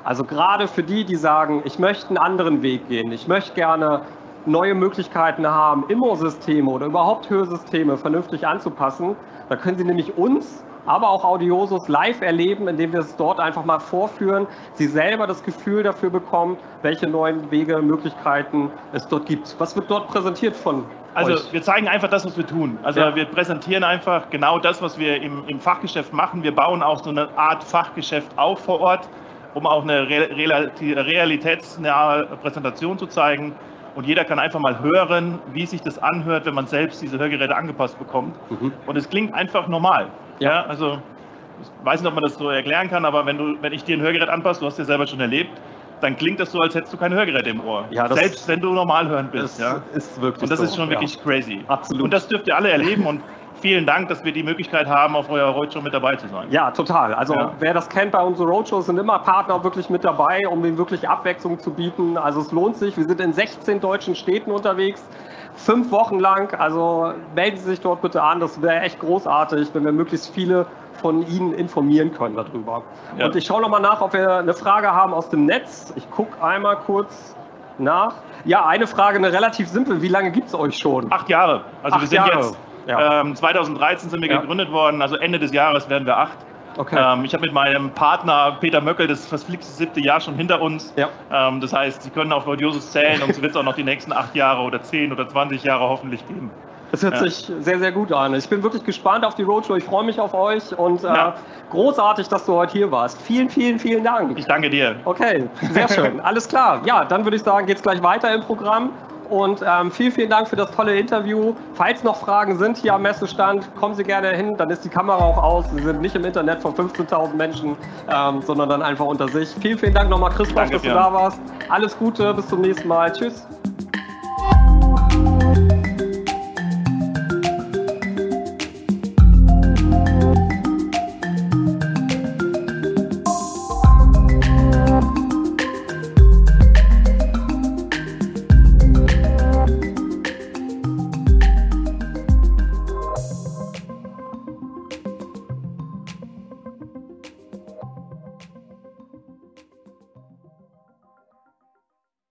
Also gerade für die, die sagen, ich möchte einen anderen Weg gehen, ich möchte gerne neue Möglichkeiten haben, Immo-Systeme oder überhaupt Hörsysteme vernünftig anzupassen, da können Sie nämlich uns aber auch Audiosos live erleben, indem wir es dort einfach mal vorführen, sie selber das Gefühl dafür bekommen, welche neuen Wege, Möglichkeiten es dort gibt. Was wird dort präsentiert von, Also wir zeigen einfach das, was wir tun. Also ja. wir präsentieren einfach genau das, was wir im, im, Fachgeschäft machen. Wir bauen auch so eine Art Fachgeschäft auf vor Ort, um auch eine realitätsnahe Präsentation zu zeigen. Und jeder kann einfach mal hören, wie sich das anhört, wenn man selbst diese Hörgeräte angepasst bekommt. Mhm. Und es klingt einfach normal. Ja. ja. also ich weiß nicht, ob man das so erklären kann, aber wenn, du, wenn ich dir ein Hörgerät anpasse, du hast ja selber schon erlebt, dann klingt das so, als hättest du kein Hörgerät im Ohr. Ja, Selbst wenn du normal hören bist. Das ja. ist wirklich Und das so. ist schon wirklich ja. crazy. Absolut. Und das dürft ihr alle erleben und vielen Dank, dass wir die Möglichkeit haben, auf eurer Roadshow mit dabei zu sein. Ja, total. Also ja. wer das kennt bei unseren Roadshows, sind immer Partner wirklich mit dabei, um ihnen wirklich Abwechslung zu bieten. Also es lohnt sich. Wir sind in 16 deutschen Städten unterwegs fünf Wochen lang. Also melden Sie sich dort bitte an. Das wäre echt großartig, wenn wir möglichst viele von Ihnen informieren können darüber. Ja. Und ich schaue nochmal nach, ob wir eine Frage haben aus dem Netz. Ich gucke einmal kurz nach. Ja, eine Frage, eine relativ simple. Wie lange gibt es euch schon? Acht Jahre. Also acht wir sind Jahre. jetzt, ja. ähm, 2013 sind wir ja. gegründet worden, also Ende des Jahres werden wir acht. Okay. Ähm, ich habe mit meinem Partner Peter Möckel das verflixte siebte Jahr schon hinter uns. Ja. Ähm, das heißt, Sie können auf Audiosus zählen und es wird es auch noch die nächsten acht Jahre oder zehn oder 20 Jahre hoffentlich geben. Das hört ja. sich sehr, sehr gut an. Ich bin wirklich gespannt auf die Roadshow. Ich freue mich auf euch und äh, ja. großartig, dass du heute hier warst. Vielen, vielen, vielen Dank. Ich danke dir. Okay, sehr schön. Alles klar. Ja, dann würde ich sagen, geht es gleich weiter im Programm. Und ähm, vielen, vielen Dank für das tolle Interview. Falls noch Fragen sind hier am Messestand, kommen Sie gerne hin. Dann ist die Kamera auch aus. Sie sind nicht im Internet von 15.000 Menschen, ähm, sondern dann einfach unter sich. Vielen, vielen Dank nochmal, Christoph, Danke, dass du da warst. Alles Gute, bis zum nächsten Mal. Tschüss.